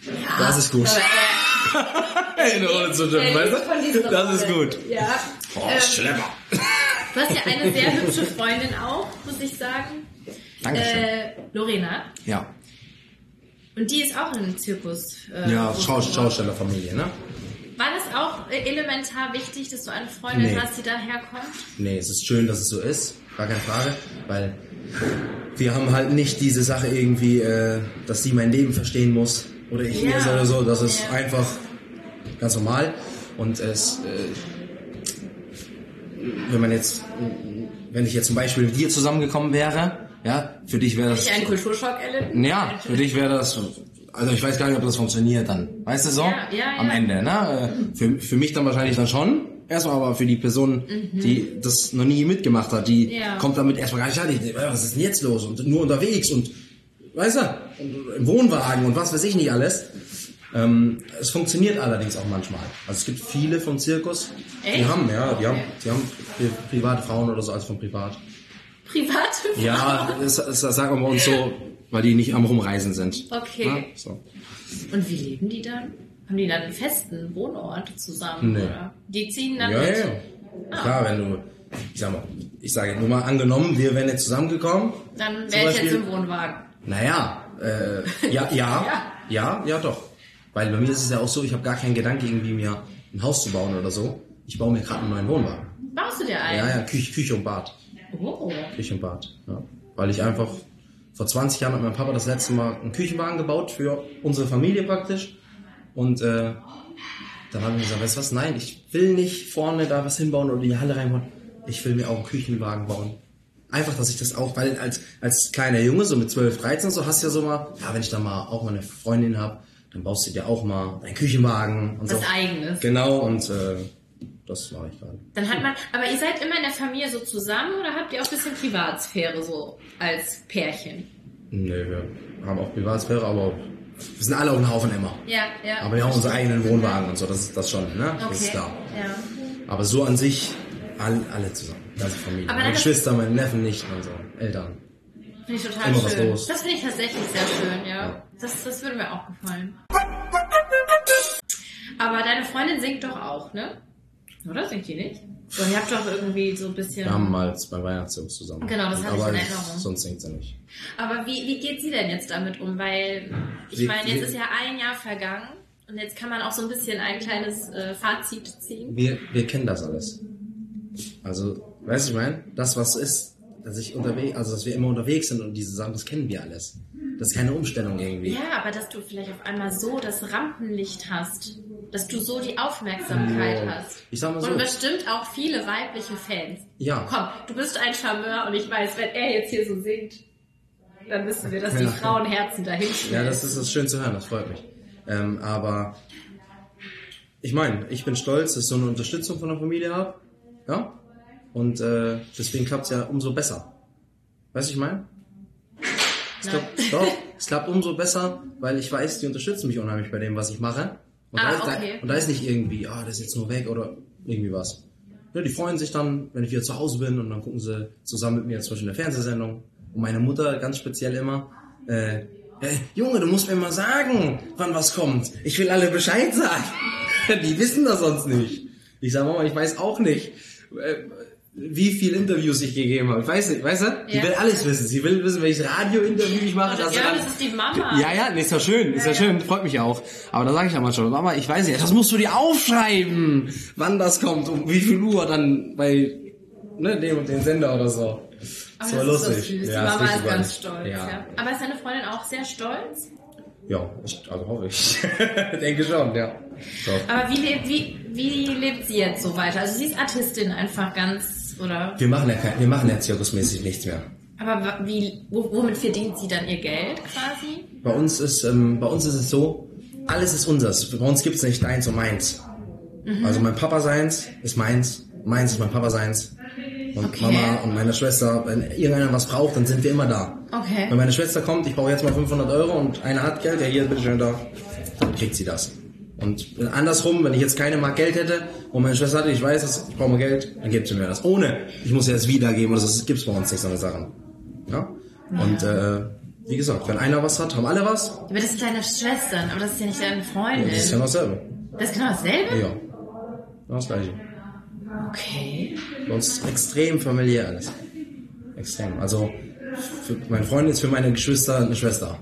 Ja, das ist gut. aber er- In eine Rolle zu lebt von dieser Das ist gut. Ja. Oh, Ähm, Schlepper. Du hast ja eine sehr hübsche Freundin auch, muss ich sagen. Dankeschön. Äh, Lorena. Ja, Und die ist auch im Zirkus. Äh, ja groß Schau geworden. Schaustellerfamilie, ne? War das auch äh, elementar wichtig, dass du eine Freundin Nee. hast, die daherkommt? Nee, es ist schön, dass es so ist, gar keine Frage, weil wir haben halt nicht diese Sache irgendwie, äh, dass sie mein Leben verstehen muss oder ich Ja. ihr oder so. Das ist Ja. einfach ganz normal und es, äh, wenn man jetzt, wenn ich jetzt zum Beispiel mit dir zusammengekommen wäre, ja, für dich wäre das, Ich einen Kulturschock erlitten? ja, für dich wäre das, also ich weiß gar nicht, ob das funktioniert dann, weißt du so? Ja, ja, Am ja. Ende, ne? Äh, Für, für mich dann wahrscheinlich dann schon. Erstmal aber für die Person, die das noch nie mitgemacht hat, die Mhm. Ja. kommt damit erstmal gar nicht an. Die, Was ist denn jetzt los? Und nur unterwegs und, weißt du, im Wohnwagen und was weiß ich nicht alles. Ähm, es funktioniert allerdings auch manchmal. Also es gibt viele vom Zirkus, die Echt? haben, ja, die haben, die haben pri private Frauen oder so als von privat. Private Ja, das, das sagen wir bei uns so, weil die nicht am Rumreisen sind. Okay. Ja, so. Und wie leben die dann? Haben die dann einen festen Wohnort zusammen? Nee. Oder? Die ziehen dann Ja, mit? ja, ja. Klar, wenn du, ich sag mal, ich sage nur mal angenommen, wir wären jetzt zusammengekommen. Dann wäre ich jetzt im Wohnwagen. Naja, äh, ja, ja, ja, ja, doch. Weil bei mir ist es ja auch so, ich habe gar keinen Gedanke, irgendwie mir ein Haus zu bauen oder so. Ich baue mir gerade einen neuen Wohnwagen. Baust du dir einen? Ja, ja, Küche, Küche und Bad. Oh. Küche und Bad. Ja. Weil ich einfach vor 20 Jahren mit meinem Papa das letzte Mal einen Küchenwagen gebaut für unsere Familie praktisch. Und äh, dann haben wir gesagt, weißt du was, nein, ich will nicht vorne da was hinbauen oder die Halle reinbauen. Ich will mir auch einen Küchenwagen bauen. Einfach, dass ich das auch, weil als, als kleiner Junge, so mit 12, 13, so hast du ja so mal, ja, wenn ich dann mal auch mal eine Freundin habe, dann baust du dir auch mal deinen Küchenwagen und Was so. Eigenes. Genau, und äh, das mache ich gerade. Dann hat man, aber ihr seid immer in der Familie so zusammen oder habt ihr auch ein bisschen Privatsphäre so als Pärchen? Nö, wir haben auch Privatsphäre, aber wir sind alle auf dem Haufen immer. Ja, ja. Aber wir haben unsere eigenen Wohnwagen und so, das ist das schon, ne? Okay. Das ist klar. Ja. Aber so an sich, alle, alle zusammen. Ganze Familie. Aber meine Geschwister, meine Neffen, Nichten und so. Eltern. Finde ich total Immer schön. Das finde ich tatsächlich sehr schön, ja. Ja. Das, das würde mir auch gefallen. Aber deine Freundin singt doch auch, ne? Oder singt die nicht? So, ihr habt doch irgendwie so ein bisschen. Wir haben mal bei Weihnachtszug zusammen. Genau, das hatte ich in Erinnerung. sonst singt sie nicht. Aber wie, wie geht sie denn jetzt damit um? Weil ich meine, jetzt ist ja ein Jahr vergangen und jetzt kann man auch so ein bisschen ein kleines äh, Fazit ziehen. Wir, wir kennen das alles. Also, weißt du, ich meine, das was ist, dass ich unterwegs, also dass wir immer unterwegs sind und diese Sachen, das kennen wir alles. Das ist keine Umstellung irgendwie. Ja, aber dass du vielleicht auf einmal so das Rampenlicht hast, dass du so die Aufmerksamkeit Ja. hast. Ich sag mal so. Und bestimmt auch viele weibliche Fans. Ja. Komm, du bist ein Charmeur und ich weiß, wenn er jetzt hier so singt, dann wissen wir, dass die Ja. Frauenherzen dahin Ja, schmelzen. das ist das schön zu hören, das freut mich. Ähm, aber ich meine, ich bin stolz, dass ich so eine Unterstützung von der Familie habe. Ja? Und äh, deswegen klappt es ja umso besser. Weißt du, ich meine? Es klappt, doch, es klappt umso besser, weil ich weiß, die unterstützen mich unheimlich bei dem, was ich mache. Und, Ah, da, ist, okay. da, und da ist nicht irgendwie, ah, das ist jetzt nur weg oder irgendwie was. Ja, die freuen sich dann, wenn ich wieder zu Hause bin und dann gucken sie zusammen mit mir zum Beispiel eine Fernsehsendung. Und meine Mutter ganz speziell immer, äh, äh, Junge, du musst mir mal sagen, wann was kommt. Ich will alle Bescheid sagen. Die wissen das sonst nicht. Ich sag Mama, ich weiß auch nicht, äh, wie viele Interviews ich gegeben habe. Weiß nicht, weißt du? Die Ja. will alles wissen. Sie will wissen, welches Radiointerview ich mache. Sie ja, dann- das ist die Mama. ja, ja, nee, ist ja schön, ist ja, schön, freut mich auch. Aber da sage ich ja manchmal, Mama, ich weiß nicht, das musst du dir aufschreiben, wann das kommt, um wie viel Uhr dann bei ne, dem und dem Sender oder so. Aber das war ist so lustig. süß. Ja, die Mama richtig ist ganz stolz. Ja. Ja, Aber ist deine Freundin auch sehr stolz? ja ich, also hoffe ich. Denke schon, ja. So. Aber wie wie, wie lebt sie jetzt so weiter? Also sie ist Artistin einfach ganz, oder? Wir machen ja, kein- wir machen ja zirkusmäßig nichts mehr. Aber wie, wo- womit verdient sie dann ihr Geld quasi? Bei uns ist, ähm, bei uns ist es so, alles ist unseres. Bei uns gibt's nicht deins und meins. Mhm. Also mein Papa seins ist meins, meins ist mein Papa seins. Und Okay. Mama und meine Schwester, wenn irgendeiner was braucht, dann sind wir immer da. Okay. Wenn meine Schwester kommt, ich brauche jetzt mal 500 Euro und einer hat Geld, ja hier, bitteschön da, dann kriegt sie das. Und andersrum, wenn ich jetzt keine Mark Geld hätte und meine Schwester hatte, ich weiß, dass ich brauche mal Geld, dann gibt sie mir das. Ohne, ich muss ja das wiedergeben oder das gibt's bei uns nicht, so eine Sachen. Ja? Und äh, wie gesagt, wenn einer was hat, haben alle was. Aber das sind deine Schwestern, aber das ist ja nicht deine Freundin. Das ist ja noch dasselbe. Das ist genau dasselbe? Ja. Genau das gleiche. Okay. Bei uns ist extrem familiär alles. Extrem. Also, für, meine Freundin ist für meine Geschwister eine Schwester.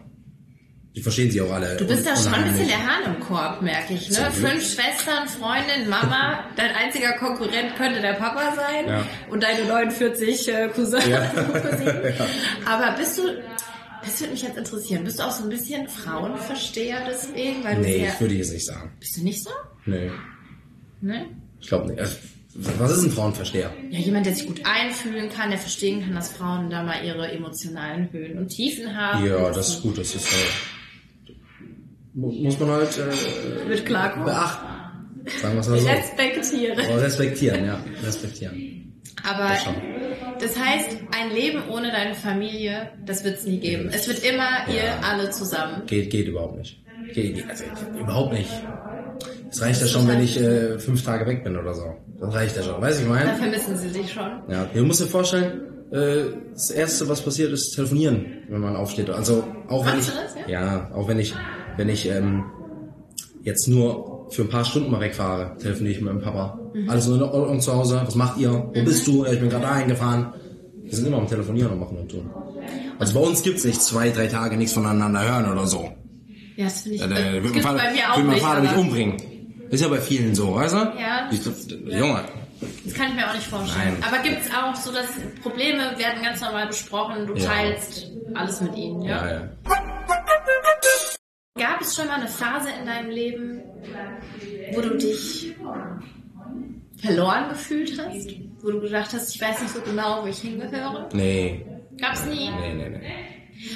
Die verstehen sie auch alle. Du bist da schon ein bisschen der Hahn im Korb, merke ich. Ne? Fünf Schwestern, Freundin, Mama. Dein einziger Konkurrent könnte der Papa sein. Ja. Und deine 49 äh, Cousins Ja. Cousinen. Aber bist du, das würde mich jetzt interessieren, bist du auch so ein bisschen Frauenversteher deswegen? Weil Nee, sehr, ich würde jetzt nicht sagen. bist du nicht so? Nee, Ne? ich glaube nicht. Also, Was ist ein Frauenversteher? Ja, jemand, der sich gut einfühlen kann, der verstehen kann, dass Frauen da mal ihre emotionalen Höhen und Tiefen haben. Ja, das ist gut. Das ist äh, mu- muss man halt äh, Mit klarkommen. beachten. Sagen wir es mal so. Respektiere. Aber respektieren, ja, respektieren. Aber Das das heißt, ein Leben ohne deine Familie, das wird es nie geben. Es wird immer ihr alle zusammen. Geht, geht überhaupt nicht. Geht, geht also, überhaupt nicht. Es reicht ja schon, wenn ich äh, fünf Tage weg bin oder so. Das reicht ja schon. Weißt du, ich meine? vermissen sie dich schon. Ja, du musst dir vorstellen, äh, das erste, was passiert, ist telefonieren, wenn man aufsteht. Also auch wenn ich, Machst du das, ja, auch wenn ich, wenn ich ähm, jetzt nur für ein paar Stunden mal wegfahre, telefoniere ich mit meinem Papa. Alles in Ordnung zu Hause. Was macht ihr? Wo bist du? Ich bin gerade dahin gefahren. Wir sind immer am Telefonieren und machen und tun. Also bei uns gibt's nicht zwei, drei Tage nichts voneinander hören oder so. Ja, das finde ich. Der, der wird mein Vater, bei mir auch wird mein nicht. Vater mich umbringen. Ist ja bei vielen so, weißt du? Ja. Ich, Junge. Das kann ich mir auch nicht vorstellen. Nein. Aber gibt es auch so, dass Probleme werden ganz normal besprochen, du Ja. teilst alles mit ihnen, ja? Ja, ja. Gab es schon mal eine Phase in deinem Leben, wo du dich verloren gefühlt hast? Wo du gedacht hast, ich weiß nicht so genau, wo ich hingehöre? Nee, Gab es nie? nee, nee, nee.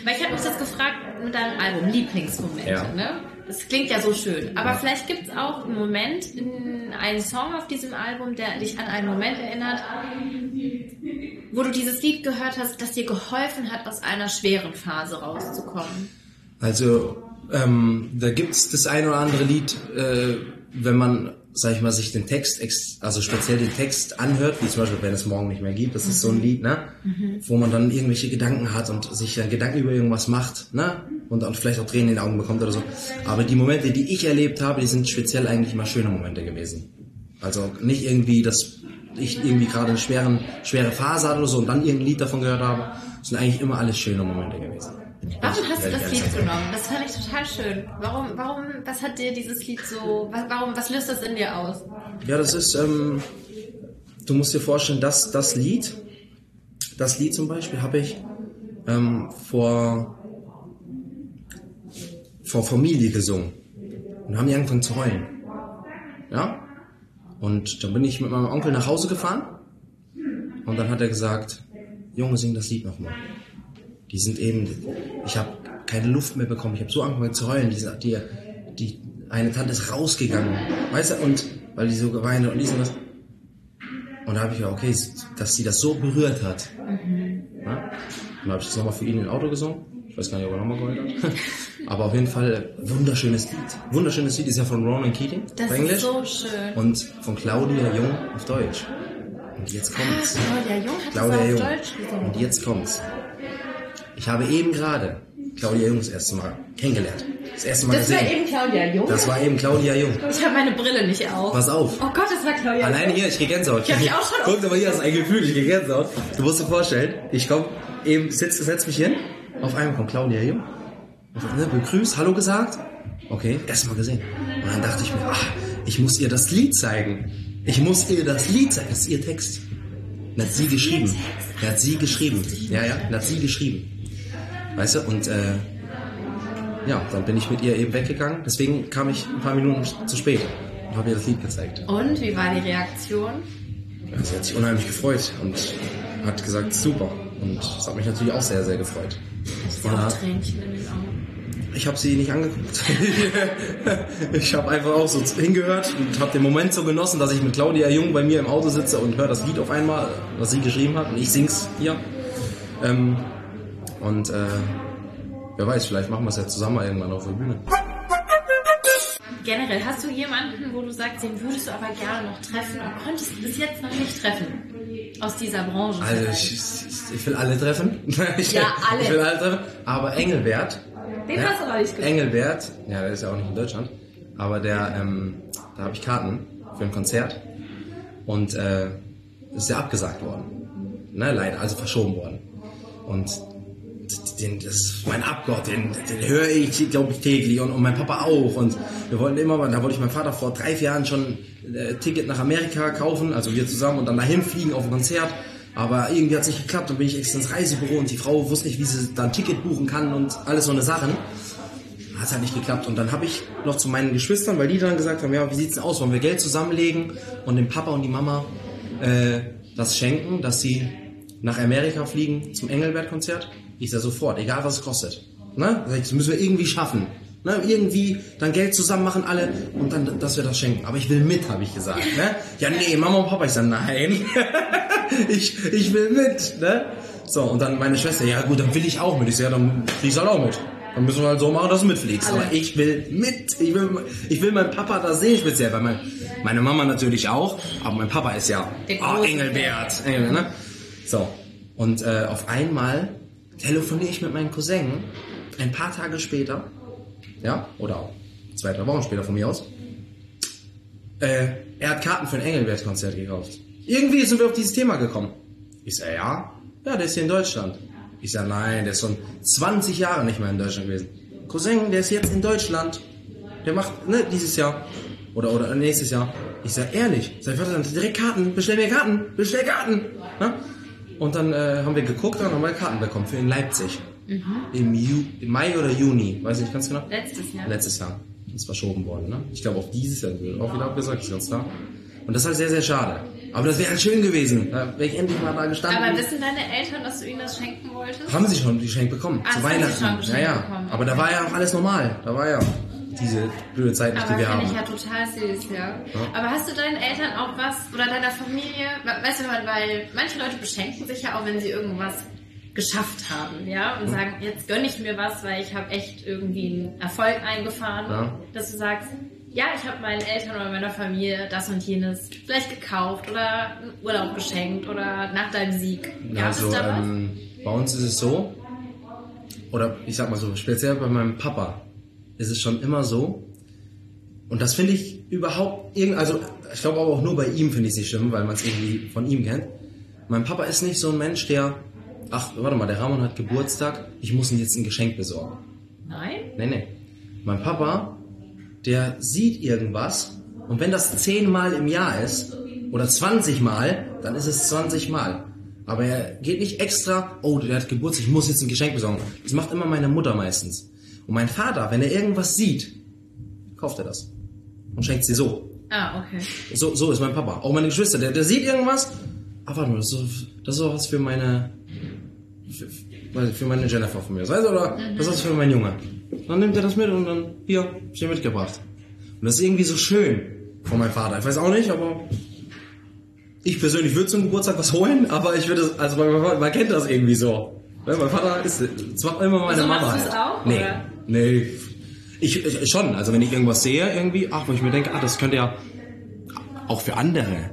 Weil ich habe mich das gefragt mit deinem Album, Lieblingsmomente, Ja. ne? Das klingt ja so schön. Aber vielleicht gibt es auch einen Moment, in- einen Song auf diesem Album, der dich an einen Moment erinnert, wo du dieses Lied gehört hast, das dir geholfen hat, aus einer schweren Phase rauszukommen? Also, ähm, da gibt's das ein oder andere Lied, äh, wenn man, sag ich mal, sich den Text, ex- also speziell den Text anhört, wie zum Beispiel, wenn es morgen nicht mehr gibt, das ist so ein Lied, ne? Wo man dann irgendwelche Gedanken hat und sich dann Gedanken über irgendwas macht, ne? Und dann vielleicht auch Tränen in den Augen bekommt oder so. Aber die Momente, die ich erlebt habe, die sind speziell eigentlich immer schöne Momente gewesen. Also nicht irgendwie, dass ich irgendwie gerade eine schweren, schwere Phase hatte oder so und dann irgendein Lied davon gehört habe. Das sind eigentlich immer alles schöne Momente gewesen. Warum hast du das Lied genommen? Das fand ich total schön. Warum, warum, was hat dir dieses Lied so, was, warum, was löst das in dir aus? Ja, das ist, ähm, du musst dir vorstellen, dass das Lied, das Lied zum Beispiel habe ich ähm, vor, vor Familie gesungen und haben die angefangen zu heulen. Ja? Und dann bin ich mit meinem Onkel nach Hause gefahren und dann hat er gesagt, Junge, sing das Lied nochmal. Die sind eben, ich habe keine Luft mehr bekommen, ich habe so angefangen zu heulen, die, die, die eine Tante ist rausgegangen, weißt du, und weil die so geweint hat und dies und das. Und da habe ich ja, okay, dass sie das so berührt hat. Ja? Dann habe ich das nochmal für ihn im Auto gesungen. Ich weiß gar nicht, ob er nochmal geheult hat. Aber auf jeden Fall äh, wunderschönes Lied. Wunderschönes Lied ist ja von Ronan Keating Das auf Englisch ist so schön. und von Claudia Jung auf Deutsch. Und jetzt kommt's. Ah, Claudia Jung hat Claudia Jung. auf Deutsch gesungen. Und jetzt kommt's. Ich habe eben gerade Claudia Jung das erste Mal kennengelernt. Das erste Mal Das war gesehen. eben Claudia Jung. Das war eben Claudia Jung. ich habe meine Brille nicht auf. Pass auf. Oh Gott, das war Claudia Alleine Jung. hier, ich krieg Gänsehaut. Ich hab mich auch schon Guck mal hier, das ist ein Gefühl, ich krieg Gänsehaut. Du musst dir vorstellen, ich komm eben, setz, setz mich hin, auf einmal kommt Claudia Jung. Und, ne, begrüßt, Hallo gesagt. Okay, erst mal gesehen. Und dann dachte ich mir, ach, ich muss ihr das Lied zeigen. Ich muss ihr das Lied zeigen. Das ist ihr Text. Das hat sie geschrieben. Hat sie geschrieben. Ja, ja, hat sie geschrieben. Weißt du, und äh, ja, dann bin ich mit ihr eben weggegangen. Deswegen kam ich ein paar Minuten zu spät und habe ihr das Lied gezeigt. Und wie war die Reaktion? Ja, sie hat sich unheimlich gefreut und hat gesagt, super. Und das hat mich natürlich auch sehr, sehr gefreut. Hast du auch Tränchen in den Augen? Ich habe sie nicht angeguckt. ich habe einfach auch so hingehört und habe den Moment so genossen, dass ich mit Claudia Jung bei mir im Auto sitze und höre das Lied auf einmal, was sie geschrieben hat. Und ich sing's hier. Ähm, und äh, wer weiß, vielleicht machen wir es ja zusammen irgendwann auf der Bühne. Generell, hast du jemanden, wo du sagst, den würdest du aber gerne noch treffen und konntest bis jetzt noch nicht treffen? Aus dieser Branche. Also ich, ich, ich will alle treffen. Ich, Ja, alle. Ich will alle treffen. Aber Engelbert. Den ja, hast du noch nicht getroffen. Engelbert, ja, der ist ja auch nicht in Deutschland. Aber der, ähm, da habe ich Karten für ein Konzert. Und äh, ist ja abgesagt worden. Ne, leider, also verschoben worden. Und den, das mein Abgott, den, den höre ich, glaube ich, täglich und, und mein Papa auch. Und wir wollten immer da wollte ich meinem Vater vor drei, vier Jahren schon äh, Ticket nach Amerika kaufen, also wir zusammen und dann dahin fliegen auf ein Konzert. Aber irgendwie hat es nicht geklappt. Dann bin ich extra ins Reisebüro und die Frau wusste nicht, wie sie da ein Ticket buchen kann und alles so eine Sachen. Hat halt nicht geklappt. Und dann habe ich noch zu meinen Geschwistern, weil die dann gesagt haben, ja, wie sieht's denn aus? Wollen wir Geld zusammenlegen und dem Papa und die Mama äh, das schenken, dass sie nach Amerika fliegen zum Engelbert-Konzert? Ich sage sofort, egal was es kostet. Ne? Das müssen wir irgendwie schaffen. Ne? Irgendwie dann Geld zusammen machen alle und dann, dass wir das schenken. Aber ich will mit, habe ich gesagt. Ne? Ja, nee, Mama und Papa. Ich sage, nein. ich, ich will mit. Ne? So, und dann meine Schwester, ja gut, dann will ich auch mit. Ich sage, ja, dann fliegst du halt auch mit. Dann müssen wir halt so machen, dass du mitfliegst. Alle. Aber ich will mit. Ich will, ich will meinen Papa da sehen speziell, weil mein, meine Mama natürlich auch. Aber mein Papa ist ja oh, Engelbert. Engel, ne? So, und äh, auf einmal telefoniere ich mit meinem Cousin ein paar Tage später, ja, oder auch zwei, drei Wochen später von mir aus. Äh, er hat Karten für ein Engelbert-Konzert gekauft. Irgendwie sind wir auf dieses Thema gekommen. Ich sag, ja, ja, der ist hier in Deutschland. Ich sag, nein, der ist schon 20 Jahre nicht mehr in Deutschland gewesen. Cousin, der ist jetzt in Deutschland. Der macht, ne, dieses Jahr. Oder, oder nächstes Jahr. Ich sag, ehrlich. Sag, warte, dann direkt Karten. Bestell mir Karten. Bestell Karten. Ne? Und dann äh, haben wir geguckt und haben wir Karten bekommen für in Leipzig. Im, Ju im Mai oder Juni. Weiß ich nicht ganz genau. Letztes Jahr. Letztes Jahr. Ist verschoben worden, ne? Ich glaube, auf dieses Jahr wird auch wieder abgesagt, ist ganz klar. Und das ist halt sehr, sehr schade. Aber das wäre halt schön gewesen. Da wäre ich endlich mal da gestanden. Aber wissen deine Eltern, dass du ihnen das schenken wolltest? haben sie schon die Geschenk bekommen. Ah, zu haben sie Weihnachten. schon geschenkt ja, ja. bekommen, Aber da war ja auch alles normal. Da war ja diese blöde Zeit nicht, Aber die wir finde haben. ich ja total süß, ja. Aber hast du deinen Eltern auch was oder deiner Familie, weißt du, weil manche Leute beschenken sich ja auch, wenn sie irgendwas geschafft haben, ja, und sagen, jetzt gönne ich mir was, weil ich habe echt irgendwie einen Erfolg eingefahren, Ja. dass du sagst, ja, ich habe meinen Eltern oder meiner Familie das und jenes vielleicht gekauft oder einen Urlaub geschenkt oder nach deinem Sieg. Gab also, ähm, bei uns ist es so, oder ich sag mal so, speziell bei meinem Papa ist es schon immer so, und das finde ich überhaupt, irgend, also ich glaube aber auch nur bei ihm finde ich es nicht schlimm, weil man es irgendwie von ihm kennt. Mein Papa ist nicht so ein Mensch, der, ach, warte mal, der Ramon hat Geburtstag, ich muss ihm jetzt ein Geschenk besorgen. Nein? Nee, nee. Mein Papa, der sieht irgendwas und wenn das zehnmal im Jahr ist oder 20 Mal, dann ist es 20 Mal. Aber er geht nicht extra, oh, der hat Geburtstag, ich muss jetzt ein Geschenk besorgen. Das macht immer meine Mutter meistens. Und mein Vater, wenn er irgendwas sieht, kauft er das und schenkt sie so. Ah, okay. So, so ist mein Papa. Auch meine Geschwister, der, der sieht irgendwas. Ach, warte mal, das ist, das ist doch was für meine, für, für meine Jennifer von mir. Weißt du, oder das ist was für mein Junge. Dann nimmt er das mit und dann, hier, ich mitgebracht. Und das ist irgendwie so schön von meinem Vater. Ich weiß auch nicht, aber ich persönlich würde zum Geburtstag was holen, aber ich würde, also man, man kennt das irgendwie so. Ja, mein Vater ist, das macht immer meine So Mama. machst halt. auch, Nee, oder? nee. Ich, ich schon, also wenn ich irgendwas sehe, irgendwie, ach, wo ich mir denke, ah, das könnte ja auch für andere.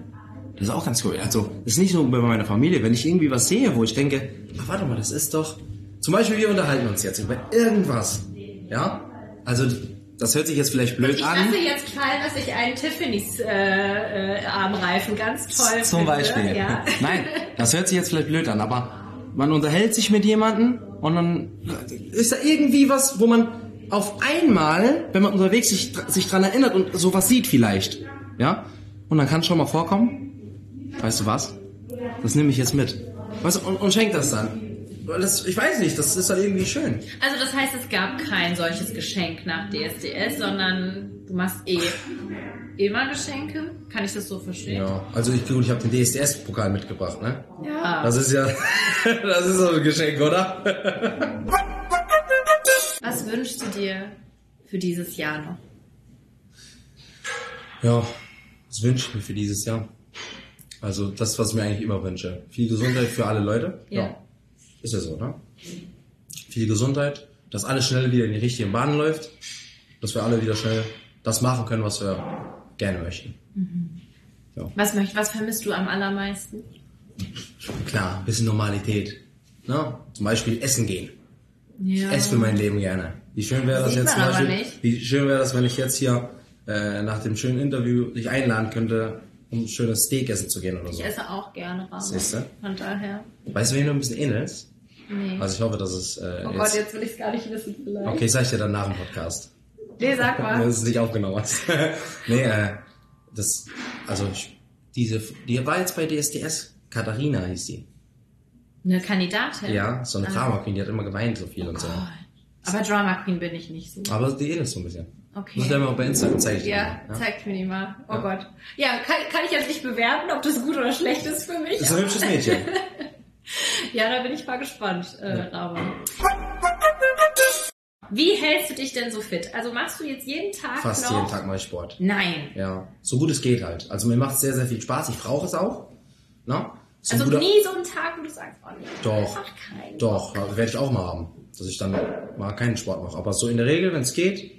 Das ist auch ganz cool. Also, das ist nicht nur bei meiner Familie. Wenn ich irgendwie was sehe, wo ich denke, ach, warte mal, das ist doch. Zum Beispiel, wir unterhalten uns jetzt über irgendwas. Ja? Also, das hört sich jetzt vielleicht blöd Ich an. lasse jetzt fallen, dass ich einen Tiffany's äh, äh, Armreifen ganz toll Zum finde. Beispiel. Ja. Nein, das hört sich jetzt vielleicht blöd an, aber man unterhält sich mit jemandem und dann ist da irgendwie was, wo man auf einmal, wenn man unterwegs sich, sich dran erinnert und sowas sieht vielleicht, ja, und dann kann es schon mal vorkommen, weißt du was, das nehme ich jetzt mit, weißt du, und, und schenk das dann. Das, ich weiß nicht, das ist dann irgendwie schön. Also das heißt, es gab kein solches Geschenk nach DSDS, sondern du machst eh immer Geschenke. Kann ich das so verstehen? Ja, also ich, ich habe den DSDS-Pokal mitgebracht, ne? Ja. Das ist ja, das ist so ein Geschenk, oder? Was wünschst du dir für dieses Jahr noch? Ja, das wünsche ich mir für dieses Jahr. Also das, was ich mir eigentlich immer wünsche. Viel Gesundheit für alle Leute. Ja. Ist ja so, ne? Viel Gesundheit, dass alles schnell wieder in die richtigen Bahnen läuft, dass wir alle wieder schnell das machen können, was wir gerne möchten. Was, möcht, was vermisst du am allermeisten? Klar, ein bisschen Normalität. Ne? Zum Beispiel essen gehen. Ja. Ess für mein Leben gerne. Wie schön wäre das Sieht jetzt zum Beispiel, nicht. wie schön wäre das, wenn ich jetzt hier äh, nach dem schönen Interview dich einladen könnte, um ein schönes Steak essen zu gehen oder so. Ich esse auch gerne Rahmen. Siehste? Von daher. Weißt du, wen du ein bisschen ähnelst? Nee. Also ich hoffe, dass es äh, oh jetzt... Gott, jetzt will ich es gar nicht wissen vielleicht. Okay, sag ich dir dann nach dem Podcast. Nee, sag mal. du es nicht aufgenommen hast. nee, äh, das... Also ich, diese... Die war jetzt bei DSDS. Katharina hieß die. Eine Kandidatin? Ja, so eine Ah. Drama Queen, die hat immer geweint so viel und so. Gott. Aber Drama Queen bin ich nicht so. Aber die ähnelt so ein bisschen. Okay. Muss ich dir mal bei Instagram zeigen. Ja, zeigt mir die mal. Oh Gott. Ja, kann, kann ich jetzt nicht bewerten, ob das gut oder schlecht ist für mich. Ist ein hübsches Mädchen. Ja, da bin ich mal gespannt, äh, Rama. Wie hältst du dich denn so fit? Also machst du jetzt jeden Tag Fast noch? jeden Tag mache ich Sport. Nein. Ja, so gut es geht halt. Also mir macht es sehr, sehr viel Spaß. Ich brauche es auch. Na? So Also nie so einen Tag, wo du sagst, oh nee, Doch. einfach keinen. Doch, werde ich auch mal haben. Dass ich dann mal keinen Sport mache. Aber so in der Regel, wenn es geht,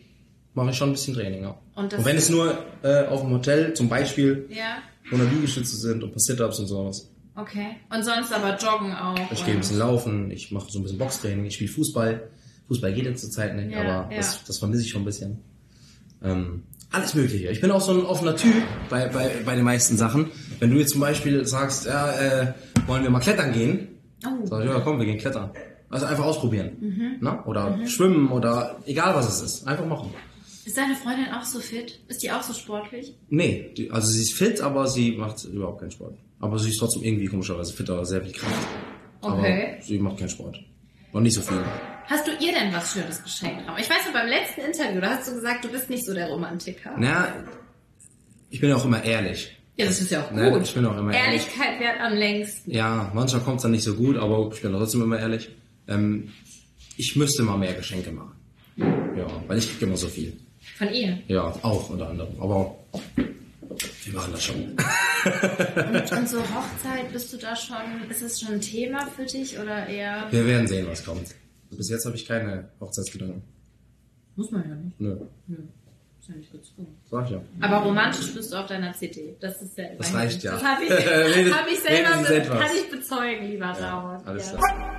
mache ich schon ein bisschen Training. Ja. Und Und wenn es nur äh, auf dem Hotel zum Beispiel Ja, 100 Liegestütze sind und ein paar Sit-Ups und sowas. okay. Und sonst aber joggen auch. Ich gehe ein bisschen laufen, ich mache so ein bisschen Boxtraining, ich spiele Fußball. Fußball geht jetzt zur Zeit nicht, Ja, aber ja. das, das vermisse ich schon ein bisschen. Ähm, alles Mögliche. Ich bin auch so ein offener Typ bei, bei, bei den meisten Sachen. Wenn du jetzt zum Beispiel sagst, ja, äh, wollen wir mal klettern gehen? Oh. Sag ich, ja, komm, wir gehen klettern. Also einfach ausprobieren. Mhm. Na? Oder schwimmen oder egal was es ist. Einfach machen. Ist deine Freundin auch so fit? Ist die auch so sportlich? Nee, die, also sie ist fit, aber sie macht überhaupt keinen Sport. Aber sie ist trotzdem irgendwie komischerweise fit, aber sehr viel Kraft. Okay. Aber sie macht keinen Sport. Und nicht so viel. Hast du ihr denn was Schönes geschenkt? Ich weiß noch, beim letzten Interview, da hast du gesagt, du bist nicht so der Romantiker. Na, ich bin ja auch immer ehrlich. Ja, das ist ja auch gut. Ne, ich bin auch immer ehrlich. Ehrlichkeit währt am längsten. Ja, manchmal kommt es dann nicht so gut, aber ich bin trotzdem immer ehrlich. Ähm, ich müsste mal mehr Geschenke machen. Ja, weil ich kriege immer so viel. Von ihr? Ja, auch unter anderem. Aber wir machen das schon. und, und so Hochzeit, bist du da schon, ist das schon ein Thema für dich oder eher? Wir werden sehen, was kommt. Bis jetzt habe ich keine Hochzeitsgedanken. Muss man ja nicht. Nö. Nö. Ist ja nicht gezwungen. Sag ich ja. Aber romantisch bist du auf deiner CD. Das ist ja Das reicht ja. Das habe ich, hab ich selber, was. kann ich bezeugen, lieber Ramon. Alles ja. klar.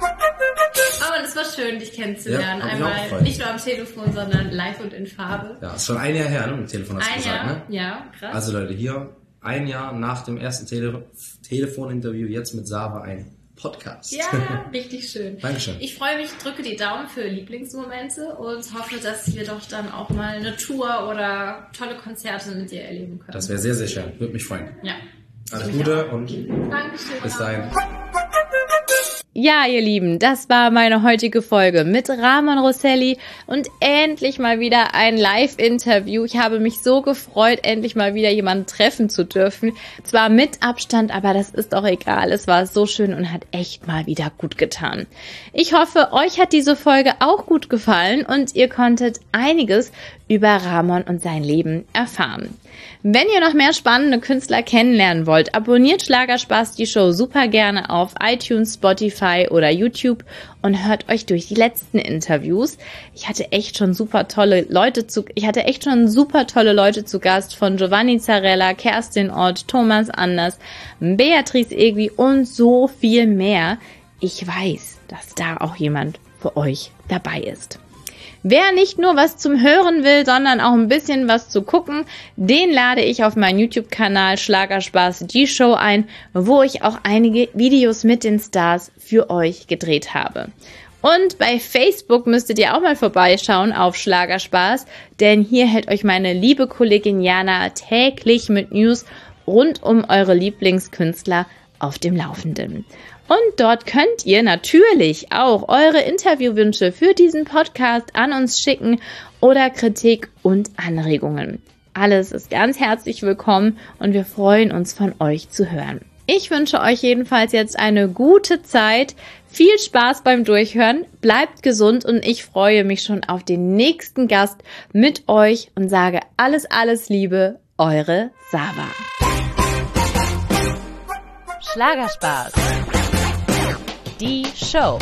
Aber es war schön, dich kennenzulernen. Ja, Einmal nicht nur am Telefon, sondern live und in Farbe. Ja, ist schon ein Jahr her, ne? Mit dem Telefon hast du Ein gesagt, Jahr, ne? ja, krass. Also Leute, hier ein Jahr nach dem ersten Tele Telefoninterview, jetzt mit Sava ein Podcast. Ja, richtig schön. Dankeschön. Ich freue mich, drücke die Daumen für Lieblingsmomente und hoffe, dass wir doch dann auch mal eine Tour oder tolle Konzerte mit dir erleben können. Das wäre sehr, sehr schön. Würde mich freuen. ja. Alles Gute auch. und Dankeschön. bis dahin. Ja, ihr Lieben, das war meine heutige Folge mit Ramon Rosselli und endlich mal wieder ein Live-Interview. Ich habe mich so gefreut, endlich mal wieder jemanden treffen zu dürfen. Zwar mit Abstand, aber das ist doch egal. Es war so schön und hat echt mal wieder gut getan. Ich hoffe, euch hat diese Folge auch gut gefallen und ihr konntet einiges über Ramon und sein Leben erfahren. Wenn ihr noch mehr spannende Künstler kennenlernen wollt, abonniert Schlagerspaß die Show super gerne auf iTunes, Spotify oder YouTube und hört euch durch die letzten Interviews. Ich hatte echt schon super tolle Leute zu, ich hatte echt schon super tolle Leute zu Gast von Giovanni Zarella, Kerstin Ott, Thomas Anders, Beatrice Egwi und so viel mehr. Ich weiß, dass da auch jemand für euch dabei ist. Wer nicht nur was zum Hören will, sondern auch ein bisschen was zu gucken, den lade ich auf meinen YouTube-Kanal Schlagerspaß die Show ein, wo ich auch einige Videos mit den Stars für euch gedreht habe. Und bei Facebook müsstet ihr auch mal vorbeischauen auf Schlagerspaß, denn hier hält euch meine liebe Kollegin Jana täglich mit News rund um eure Lieblingskünstler auf dem Laufenden. Und dort könnt ihr natürlich auch eure Interviewwünsche für diesen Podcast an uns schicken oder Kritik und Anregungen. Alles ist ganz herzlich willkommen und wir freuen uns von euch zu hören. Ich wünsche euch jedenfalls jetzt eine gute Zeit, viel Spaß beim Durchhören, bleibt gesund und ich freue mich schon auf den nächsten Gast mit euch und sage alles, alles Liebe, eure Sava. Schlagerspaß. Die Show.